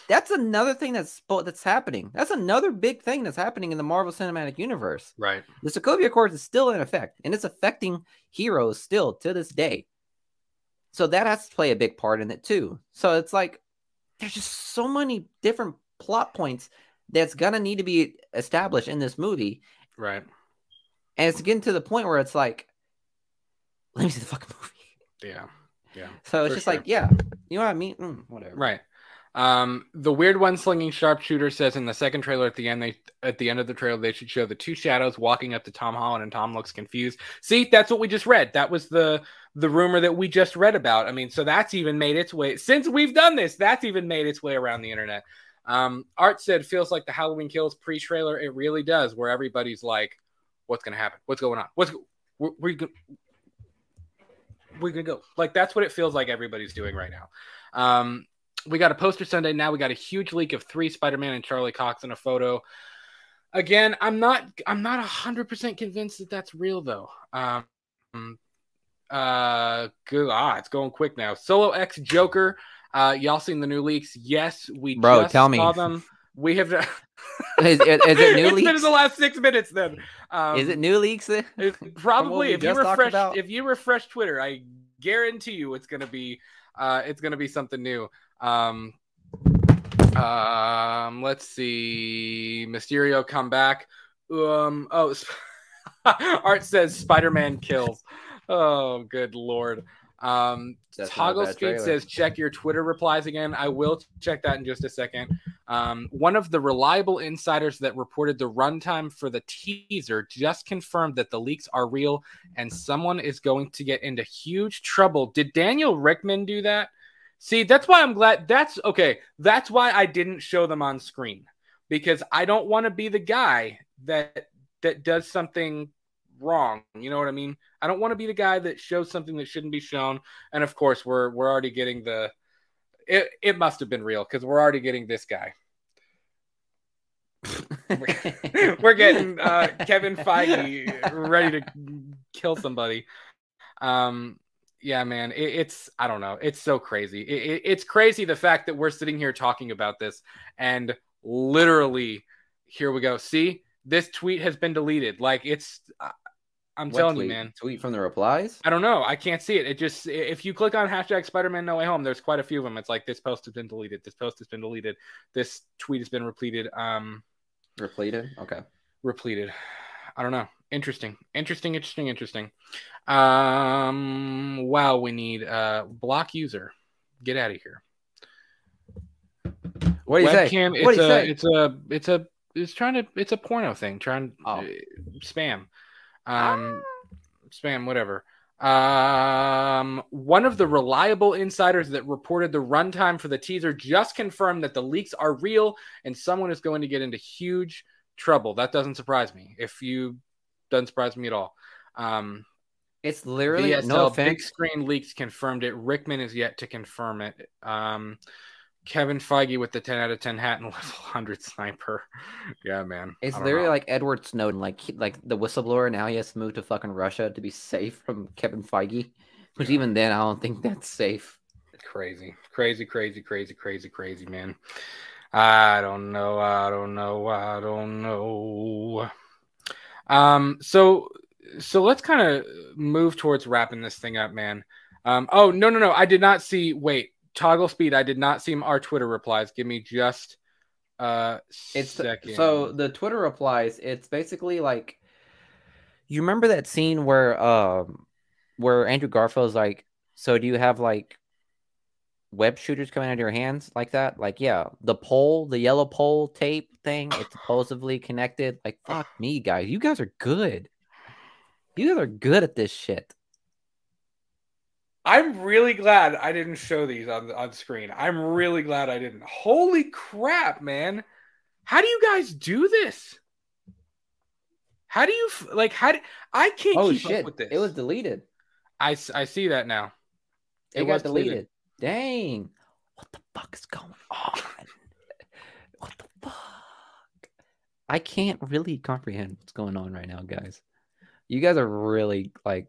That's another thing that's that's happening. That's another big thing that's happening in the Marvel Cinematic Universe. Right. The Sokovia Accords is still in effect, and it's affecting heroes still to this day. So that has to play a big part in it too. So it's like there's just so many different plot points that's gonna need to be established in this movie, Right. and it's getting to the point where it's like, let me see the fucking movie. Yeah. Yeah. So it's just sure. like, yeah, you know what I mean? Mm, whatever. Right. Um, the weird one slinging sharpshooter says in the second trailer at the end, they at the end of the trailer they should show the two shadows walking up to Tom Holland, and Tom looks confused. See, that's what we just read. That was the the rumor that we just read about. I mean, so that's even made its way since we've done this. That's even made its way around the internet. Um, Art said feels like the Halloween Kills pre-trailer. It really does, where everybody's like, "What's going to happen? What's going on? What's where, where you go? We're gonna go." Like that's what it feels like everybody's doing right now. Um, we got a poster Sunday. Now we got a huge leak of three Spider-Man and Charlie Cox in a photo. Again, I'm not I'm not hundred percent convinced that that's real though. Um, uh, good. Ah, it's going quick now. Solo X Joker. Uh, y'all seen the new leaks? Yes, we Bro, just tell me. saw them. We have. Is, is, it new it's been the last six minutes. Then um, is it new leaks? probably if you refresh if you refresh Twitter, I guarantee you it's gonna be uh it's gonna be something new. Um um let's see. Mysterio come back. Um oh Art says Spider-Man kills. Oh good lord. Um That's Toggle Speed says check your Twitter replies again. I will check that in just a second. Um, one of the reliable insiders that reported the runtime for the teaser just confirmed that the leaks are real and someone is going to get into huge trouble. Did Daniel Richtman do that? See, that's why I'm glad. That's okay. That's why I didn't show them on screen because I don't want to be the guy that that does something wrong. You know what I mean? I don't want to be the guy that shows something that shouldn't be shown. And of course, we're we're already getting the it, it must have been real because we're already getting this guy. we're getting uh, Kevin Feige ready to kill somebody. Um, yeah, man, it, it's I don't know, it's so crazy. It, it, it's crazy the fact that we're sitting here talking about this, and literally, here we go. See, this tweet has been deleted. Like it's, I- I'm What telling tweet? you, man. Tweet from the replies. I don't know. I can't see it. It just if you click on hashtag Spider-Man No Way Home, there's quite a few of them. It's like this post has been deleted. This post has been deleted. This tweet has been repleted. Um, Repleted. Okay. repleted. I don't know. Interesting. Interesting. Interesting. Interesting. Um. Wow. We need uh block user. Get out of here. What do you say? What It's do you a. say? It's a. It's a. It's trying to. It's a porno thing. Trying. Oh. uh, spam. Um. spam, whatever. Um, one of the reliable insiders that reported the runtime for the teaser just confirmed that the leaks are real and someone is going to get into huge trouble. That doesn't surprise me. If you doesn't surprise me at all. Um, it's literally VSL no Big. Screen Leaks confirmed it. Richtman is yet to confirm it. Um, Kevin Feige with the 10 out of 10 hat and level 100 sniper. Yeah, man. It's literally know. like Edward Snowden, like he- like the whistleblower. Now he has to move to fucking Russia to be safe from Kevin Feige. Which Yeah. even then, I don't think that's safe. crazy, crazy, crazy, crazy, crazy, crazy, man. I don't know. I don't know. I don't know. Um, so so let's kind of move towards wrapping this thing up, man. Um, oh no, no, no. I did not see wait, toggle speed. I did not see our Twitter replies. Give me just a It's second. so the Twitter replies. It's basically like you remember that scene where um where Andrew Garfield's like, so do you have like web shooters coming out of your hands like that? Like, yeah, the pole, the yellow pole tape thing, it's supposedly connected. Like, fuck me, guys. You guys are good. You guys are good at this shit. I'm really glad I didn't show these on on screen. I'm really glad I didn't. Holy crap, man! How do you guys do this? How do you like? How do I can't keep shit! up with this? It was deleted. I I see that now. It, It got was deleted. deleted. Dang. What the fuck is going on? what the fuck? I can't really comprehend what's going on right now, guys. You guys are really like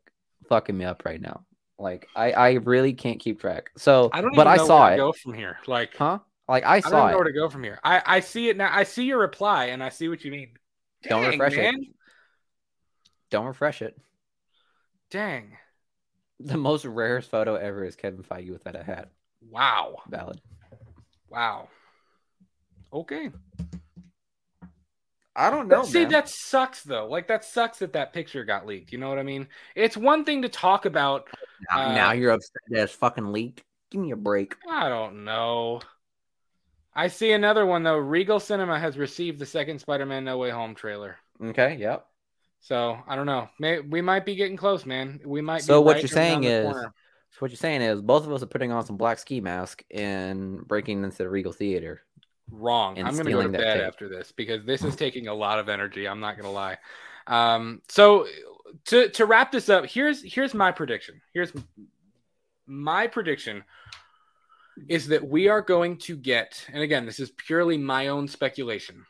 fucking me up right now. Like I, I really can't keep track. So, I don't. but I know saw where to it, Go from here, like huh? Like I I don't saw know it. where to go from here. I I see it now. I see your reply, and I see what you mean. Don't refresh man. it. Don't refresh it. Dang! The most rarest photo ever is Kevin Feige without a hat. Wow! Valid. Wow! Okay. I don't know. see, that sucks though. Like that sucks that that picture got leaked. You know what I mean? It's one thing to talk about. now, uh, now you're upset that it's fucking leaked. Give me a break. I don't know. I see another one though. Regal Cinema has received the second Spider-Man No Way Home trailer. Okay. Yep. So I don't know. May, we might be getting close, man. We might. So be what right you're saying is- corner. So what you're saying is both of us are putting on some black ski mask and breaking into the Regal Theater. Wrong. I'm going to go to bed after this because this is taking a lot of energy. I'm not going to lie. Um, so to to wrap this up, here's here's my prediction. Here's my prediction is that we are going to get, and again, this is purely my own speculation.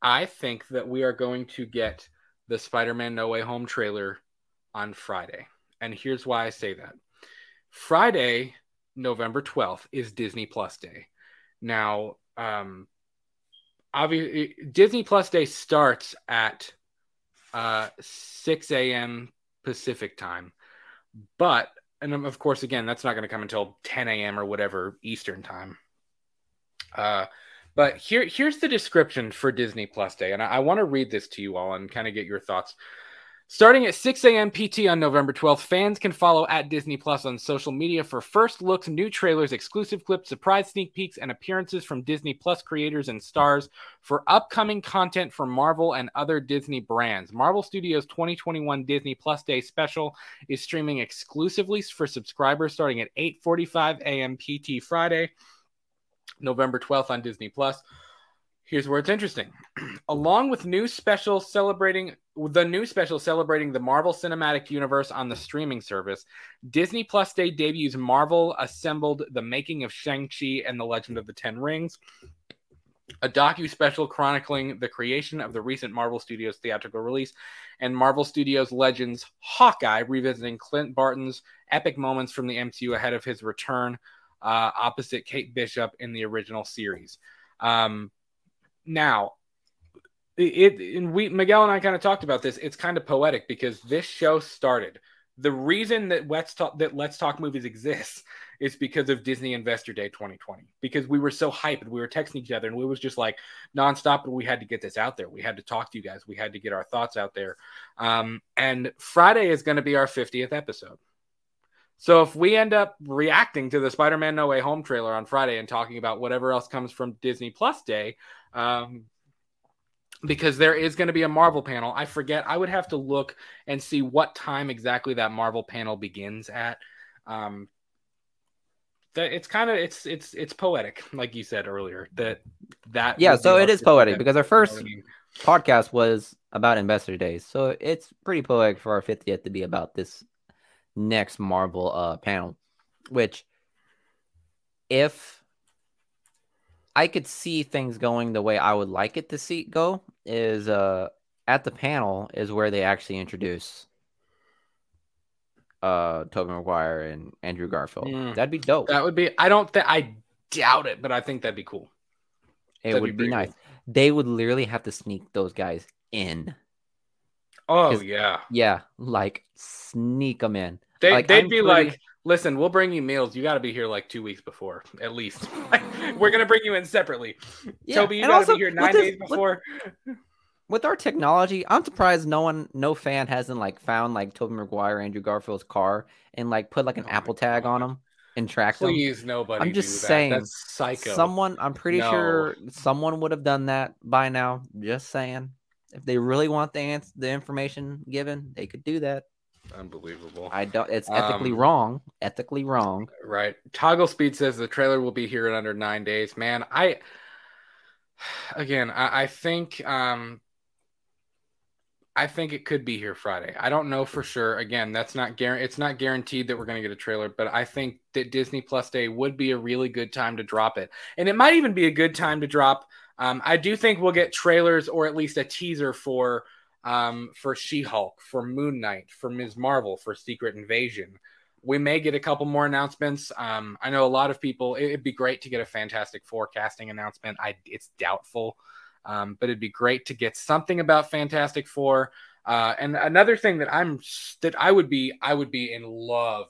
I think that we are going to get the Spider-Man No Way Home trailer on Friday. And here's why I say that. Friday, November 12th is Disney Plus Day. Now, um obviously Disney Plus Day starts at uh 6 a.m. Pacific time. But and of course again that's not going to come until 10 a.m. or whatever Eastern time. Uh but here here's the description for Disney Plus Day, and I, I want to read this to you all and kind of get your thoughts. Starting at 6 a.m. PT on November 12th, fans can follow at Disney Plus on social media for first looks, new trailers, exclusive clips, surprise sneak peeks, and appearances from Disney Plus creators and stars for upcoming content from Marvel and other Disney brands. Marvel Studios 2021 Disney Plus Day special is streaming exclusively for subscribers starting at 8:45 a.m. PT Friday, November 12th on Disney Plus. Here's where it's interesting. Along with new special celebrating the new special celebrating the Marvel Cinematic Universe on the streaming service, Disney Plus Day debuts Marvel Assembled The Making of Shang-Chi and the Legend of the Ten Rings, a docu special chronicling the creation of the recent Marvel Studios theatrical release, and Marvel Studios Legends Hawkeye revisiting Clint Barton's epic moments from the MCU ahead of his return uh, opposite Kate Bishop in the original series. Um, now, it, and we Miguel and I kind of talked about this. It's kind of poetic because this show started. The reason that Let's Talk that Let's Talk movies exists is because of Disney Investor Day 2020. Because we were so hyped we were texting each other and we was just like nonstop. And we had to get this out there. We had to talk to you guys. We had to get our thoughts out there. Um, and Friday is going to be our 50th episode. So if we end up reacting to the Spider-Man No Way Home trailer on Friday and talking about whatever else comes from Disney Plus Day, um, because there is going to be a Marvel panel. I forget. I would have to look and see what time exactly that Marvel panel begins at. Um, that it's kind of it's it's it's poetic, like you said earlier. That that Yeah, so it is poetic because our first episode. I mean, podcast was about Investor Days, so it's pretty poetic for our 50th to be about this next Marvel uh panel, which if I could see things going the way I would like it to see go is uh at the panel is where they actually introduce uh Tobey Maguire and Andrew Garfield. Mm. That'd be dope. that would be. I don't think I doubt it, but I think that'd be cool. it that'd would be be, nice. They would literally have to sneak those guys in. Oh yeah, Yeah, like sneak them in. They Like, they'd I'm be pretty- like, listen, we'll bring you meals. You got to be here like two weeks before, at least. We're gonna bring you in separately. Yeah, Tobey, you got to be here nine this- days before. with our technology, I'm surprised no one, no fan hasn't like found like Tobey Maguire, Andrew Garfield's car and like put like an Oh Apple tag on God. them and tracked them. Please, nobody. I'm just do that. saying, That's psycho. Someone, I'm pretty No. sure someone would have done that by now. Just saying, if they really want the ans- the information given, they could do that. Unbelievable. I don't. It's ethically Um, wrong. Ethically wrong. Right. Toggle Speed says the trailer will be here in under nine days. Man, I again, I, I think um I think it could be here Friday. I don't know for sure. Again, that's not guaranteed. It's not guaranteed that we're going to get a trailer, but I think that Disney Plus Day would be a really good time to drop it, and it might even be a good time to drop. Um, I do think we'll get trailers or at least a teaser for um, for She-Hulk, for Moon Knight, for Ms. Marvel, for Secret Invasion we may get a couple more announcements. Um, I know a lot of people. it- It'd be great to get a Fantastic Four casting announcement. I it's doubtful, um, but it'd be great to get something about Fantastic Four. Uh, and another thing that I'm that I would be I would be in love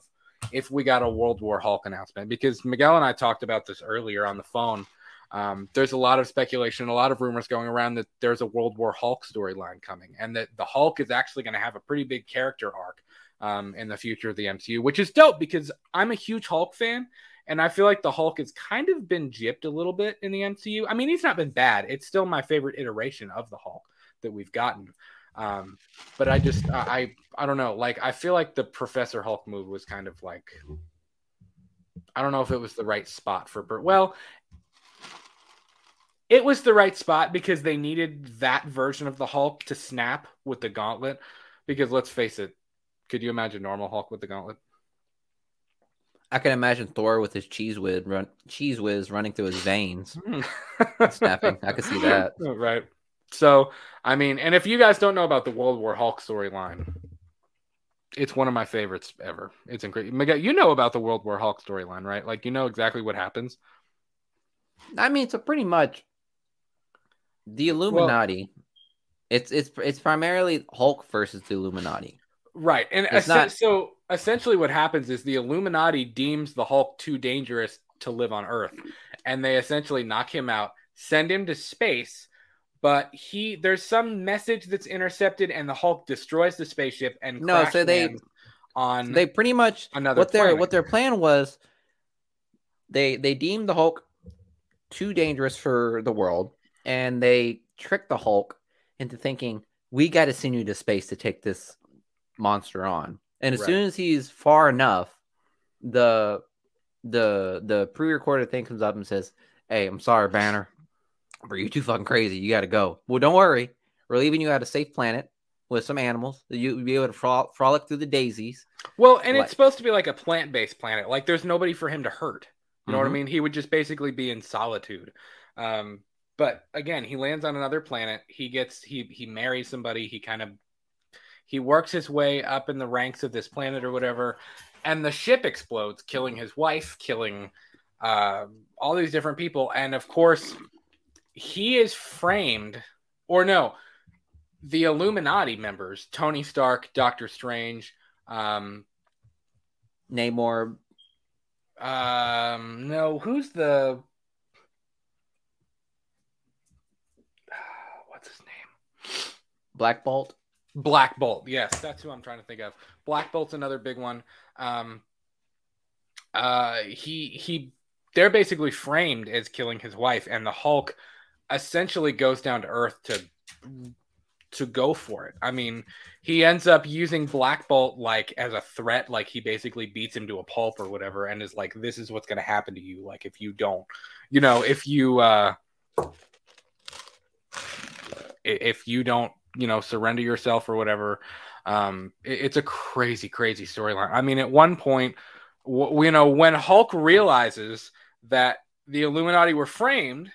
if we got a World War Hulk announcement because Miguel and I talked about this earlier on the phone. Um, there's a lot of speculation, a lot of rumors going around that there's a World War Hulk storyline coming, and that the Hulk is actually going to have a pretty big character arc um, in the future of the MCU, which is dope because I'm a huge Hulk fan. And I feel like the Hulk has kind of been gypped a little bit in the MCU. I mean, he's not been bad. It's still my favorite iteration of the Hulk that we've gotten. Um, but I just, I, I don't know. Like, I feel like the Professor Hulk move was kind of like, I don't know if it was the right spot for Burt. Well, it was the right spot because they needed that version of the Hulk to snap with the gauntlet. Because let's face it, could you imagine normal Hulk with the gauntlet? I can imagine Thor with his cheese whiz run cheese whiz running through his veins, hmm. snapping. I could see that. Right. So, I mean, and if you guys don't know about the World War Hulk storyline, it's one of my favorites ever. It's incredible. Miguel, you know about the World War Hulk storyline, right? Like, you know exactly what happens. I mean, so pretty much the Illuminati. it's it's it's primarily Hulk versus the Illuminati. Right. And essen- not- so essentially what happens is the Illuminati deems the Hulk too dangerous to live on Earth. And they essentially knock him out, send him to space, but he there's some message that's intercepted and the Hulk destroys the spaceship and No, so they- on They pretty much another what their planet. what their plan was. They they deemed the Hulk too dangerous for the world, and they trick the Hulk into thinking we got to send you to space to take this monster on. And as Right. soon as he's far enough, the the the pre-recorded thing comes up and says, "Hey, I'm sorry, Banner, but you're too fucking crazy. You got to go." Well, don't worry, we're leaving you at a safe planet with some animals that you'll be able to frol- frolic through the daisies. Well, and Like- it's supposed to be like a plant-based planet. Like there's nobody for him to hurt. You know what I Mhm. mean? He would just basically be in solitude. Um, but again, he lands on another planet. He gets he he marries somebody. He kind of he works his way up in the ranks of this planet or whatever, and the ship explodes, killing his wife, killing uh, all these different people, and of course, he is framed, or no, the Illuminati members, Tony Stark, Doctor Strange, um, Namor, um, no, who's the what's his name? Black Bolt. Black Bolt. Yes, that's who I'm trying to think of. Black Bolt's another big one. Um, uh, he he, they're basically framed as killing his wife, and the Hulk essentially goes down to earth to to go for it. I mean, he ends up using Black Bolt like as a threat, like he basically beats him to a pulp or whatever, and is like, "This is what's going to happen to you. Like if you don't, you know, if you uh, if you don't, you know, surrender yourself or whatever." Um, it, it's a crazy, crazy storyline. I mean, at one point, w- you know, when Hulk realizes that the Illuminati were framed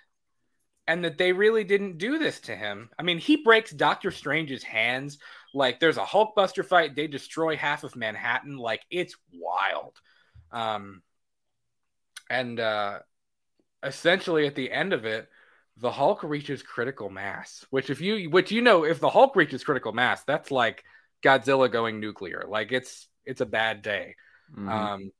and that they really didn't do this to him. I mean, he breaks Doctor Strange's hands. Like, there's a Hulkbuster fight. They destroy half of Manhattan. Like, it's wild. Um, and uh, essentially, at the end of it, the Hulk reaches critical mass. Which, if you, which you know, if the Hulk reaches critical mass, that's like Godzilla going nuclear. Like, it's it's a bad day. Mm-hmm. Um,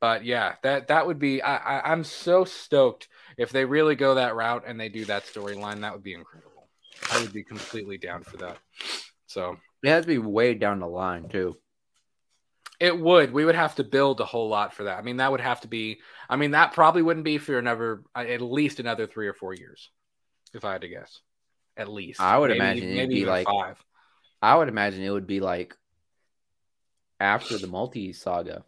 but yeah, that that would be. I, I I'm so stoked if they really go that route and they do that storyline. That would be incredible. I would be completely down for that. So it has to be way down the line too. It would. We would have to build a whole lot for that. I mean, that would have to be. I mean, that probably wouldn't be for another, uh, at least another three or four years, if I had to guess. At least. I would maybe, imagine it'd be like five. I would imagine it would be like after the multi saga.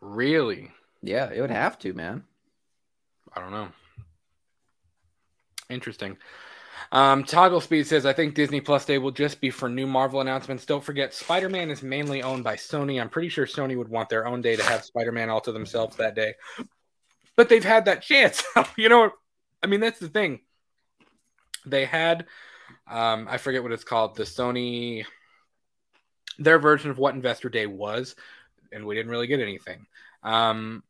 Really? Yeah, it would have to, man. I don't know. Interesting. Um, Toggle Speed says, I think Disney Plus Day will just be for new Marvel announcements. Don't forget, Spider Man is mainly owned by Sony. I'm pretty sure Sony would want their own day to have Spider Man all to themselves that day. But they've had that chance. you know, I mean, that's the thing. They had, um, I forget what it's called, the Sony, their version of what Investor Day was and we didn't really get anything. Um,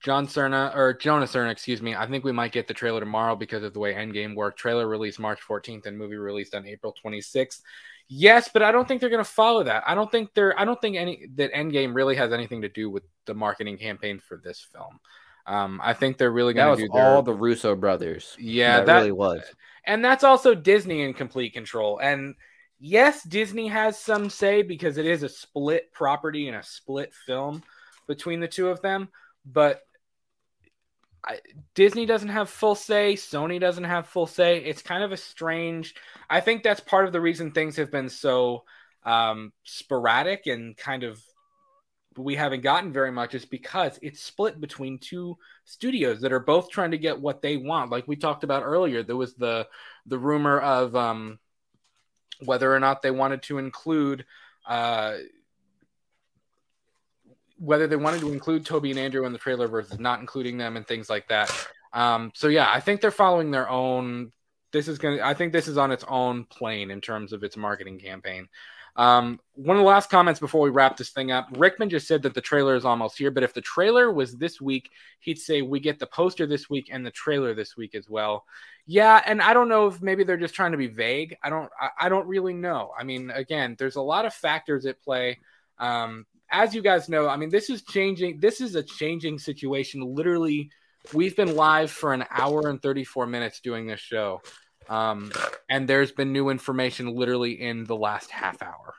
John Cerna or Jonah Cerna, excuse me. I think we might get the trailer tomorrow because of the way Endgame worked. Trailer released March 14th and movie released on April 26th. Yes, but I don't think they're going to follow that. I don't think they're. I don't think any that Endgame really has anything to do with the marketing campaign for this film. Um, I think they're really going to do their, all the Russo brothers. Yeah, that, that really was, and that's also Disney in complete control. And yes, Disney has some say because it is a split property and a split film between the two of them, but I, Disney doesn't have full say, Sony doesn't have full say. It's kind of a strange. I think that's part of the reason things have been so um, sporadic and kind of we haven't gotten very much is because it's split between two studios that are both trying to get what they want. Like we talked about earlier, there was the the rumor of um, whether or not they wanted to include uh, whether they wanted to include Tobey and Andrew in the trailer versus not including them and things like that. Um, so yeah, I think they're following their own. This is gonna. I think this is on its own plane in terms of its marketing campaign. Um, one of the last comments before we wrap this thing up, Richtman just said that the trailer is almost here. But if the trailer was this week, he'd say we get the poster this week and the trailer this week as well. Yeah, and I don't know if maybe they're just trying to be vague. I don't. I, I don't really know. I mean, again, there's a lot of factors at play. Um, as you guys know, I mean, this is changing. This is a changing situation. Literally, we've been live for an hour and 34 minutes doing this show. Um, and there's been new information literally in the last half hour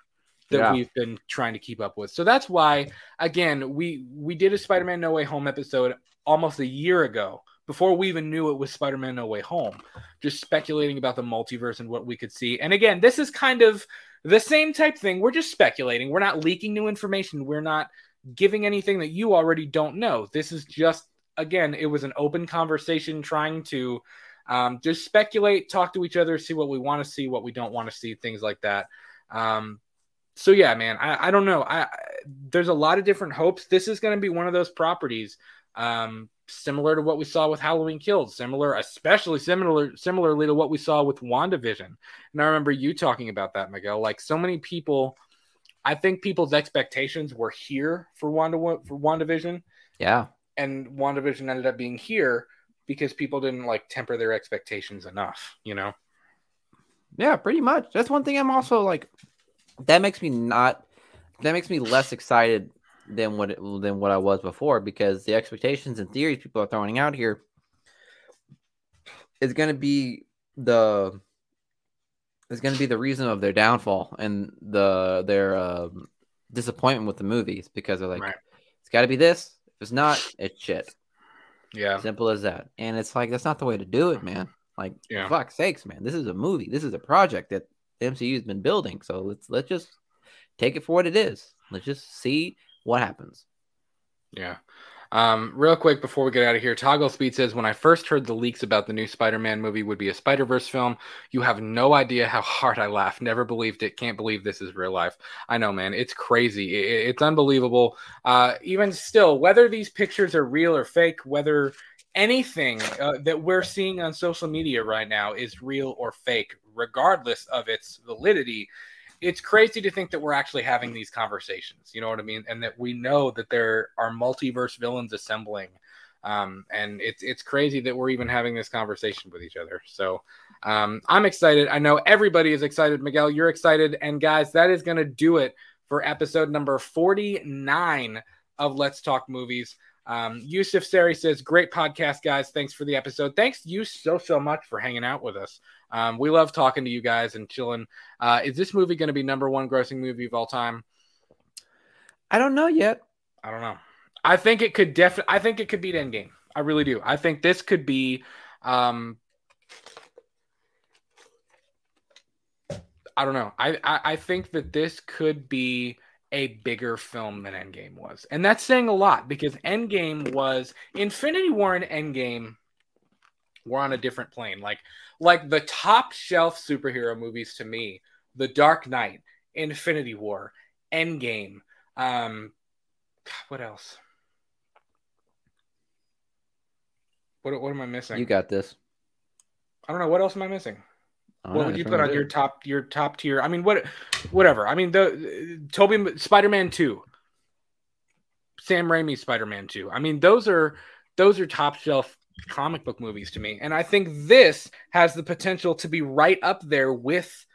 that yeah. we've been trying to keep up with. So that's why, again, we we did a Spider-Man No Way Home episode almost a year ago before we even knew it was Spider-Man No Way Home, just speculating about the multiverse and what we could see. And again, this is kind of the same type thing. We're just speculating. We're not leaking new information. We're not giving anything that you already don't know. This is just again, it was an open conversation trying to um, just speculate, talk to each other, see what we want to see, what we don't want to see, things like that. Um, so yeah, man, I, I don't know. I, I, there's a lot of different hopes. This is going to be one of those properties, um, similar to what we saw with Halloween Kills, similar, especially similar, similarly to what we saw with WandaVision. And I remember you talking about that, Miguel. Like so many people, I think people's expectations were here for Wanda for WandaVision. Yeah, and WandaVision ended up being here because people didn't like temper their expectations enough, you know? Yeah, pretty much. That's one thing I'm also like that makes me not that makes me less excited than what it, than what I was before because the expectations and theories people are throwing out here is going to be the is going to be the reason of their downfall and the their um, disappointment with the movies because they're like right. it's got to be this if it's not it's shit Yeah. Simple as that. And it's like that's not the way to do it, man. Like Yeah. fuck sakes, man. This is a movie. This is a project that the MCU has been building. So let's let's just take it for what it is. Let's just see what happens. Yeah. Um, real quick before we get out of here, Toggle Speed says when I first heard the leaks about the new Spider-Man movie would be a Spider-Verse film, you have no idea how hard I laughed. Never believed it. Can't believe this is real life. I know, man. It's crazy. It's unbelievable. Uh, even still, whether these pictures are real or fake, whether anything uh, that we're seeing on social media right now is real or fake, regardless of its validity, it's crazy to think that we're actually having these conversations. You know what I mean? And that we know that there are multiverse villains assembling. Um, and it's it's crazy that we're even having this conversation with each other. So um, I'm excited. I know everybody is excited. Miguel, you're excited. And guys, that is going to do it for episode number 49 of Let's Talk Movies. Um, Yusuf Sari says, Great podcast, guys. Thanks for the episode. Thanks you so, so much for hanging out with us. Um, we love talking to you guys and chilling. Uh, is this movie going to be number one grossing movie of all time? I don't know yet. I don't know. I think it could definitely. I think it could beat Endgame. I really do. I think this could be. Um, I don't know. I, I I think that this could be a bigger film than Endgame was, and that's saying a lot because Endgame was Infinity War and Endgame were on a different plane. Like like the top shelf superhero movies to me, The Dark Knight, Infinity War, Endgame. Um, what else? What what am I missing? You got this. I don't know. What else am I missing? What know, would you put on your top your top tier? I mean, what whatever. I mean, the Tobey Spider Man two, Sam Raimi Spider Man two. I mean, those are those are top shelf comic book movies to me, and I think this has the potential to be right up there with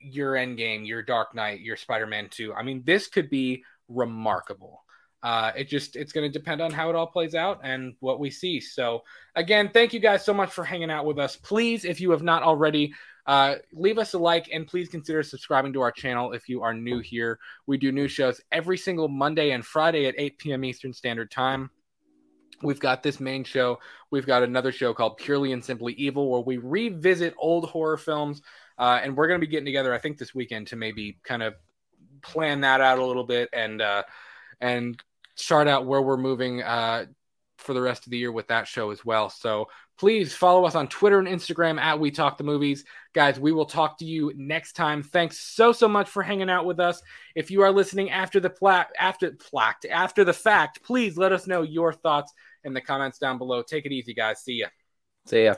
your Endgame, your Dark Knight, your Spider Man two. I mean, this could be remarkable. Uh, it just it's going to depend on how it all plays out and what we see. So again, thank you guys so much for hanging out with us. Please, if you have not already, uh, leave us a like and please consider subscribing to our channel if you are new here. We do new shows every single Monday and Friday at 8 p.m. Eastern Standard Time. We've got this main show. We've got another show called Purely and Simply Evil, where we revisit old horror films. Uh, and we're going to be getting together, I think, this weekend to maybe kind of plan that out a little bit and uh, and chart out where we're moving uh, for the rest of the year with that show as well. So please follow us on Twitter and Instagram at We Talk the Movies. Guys, we will talk to you next time. Thanks so so much for hanging out with us. If you are listening after the pla- after plaque after the fact, please let us know your thoughts in the comments down below. Take it easy, guys. See ya. See ya.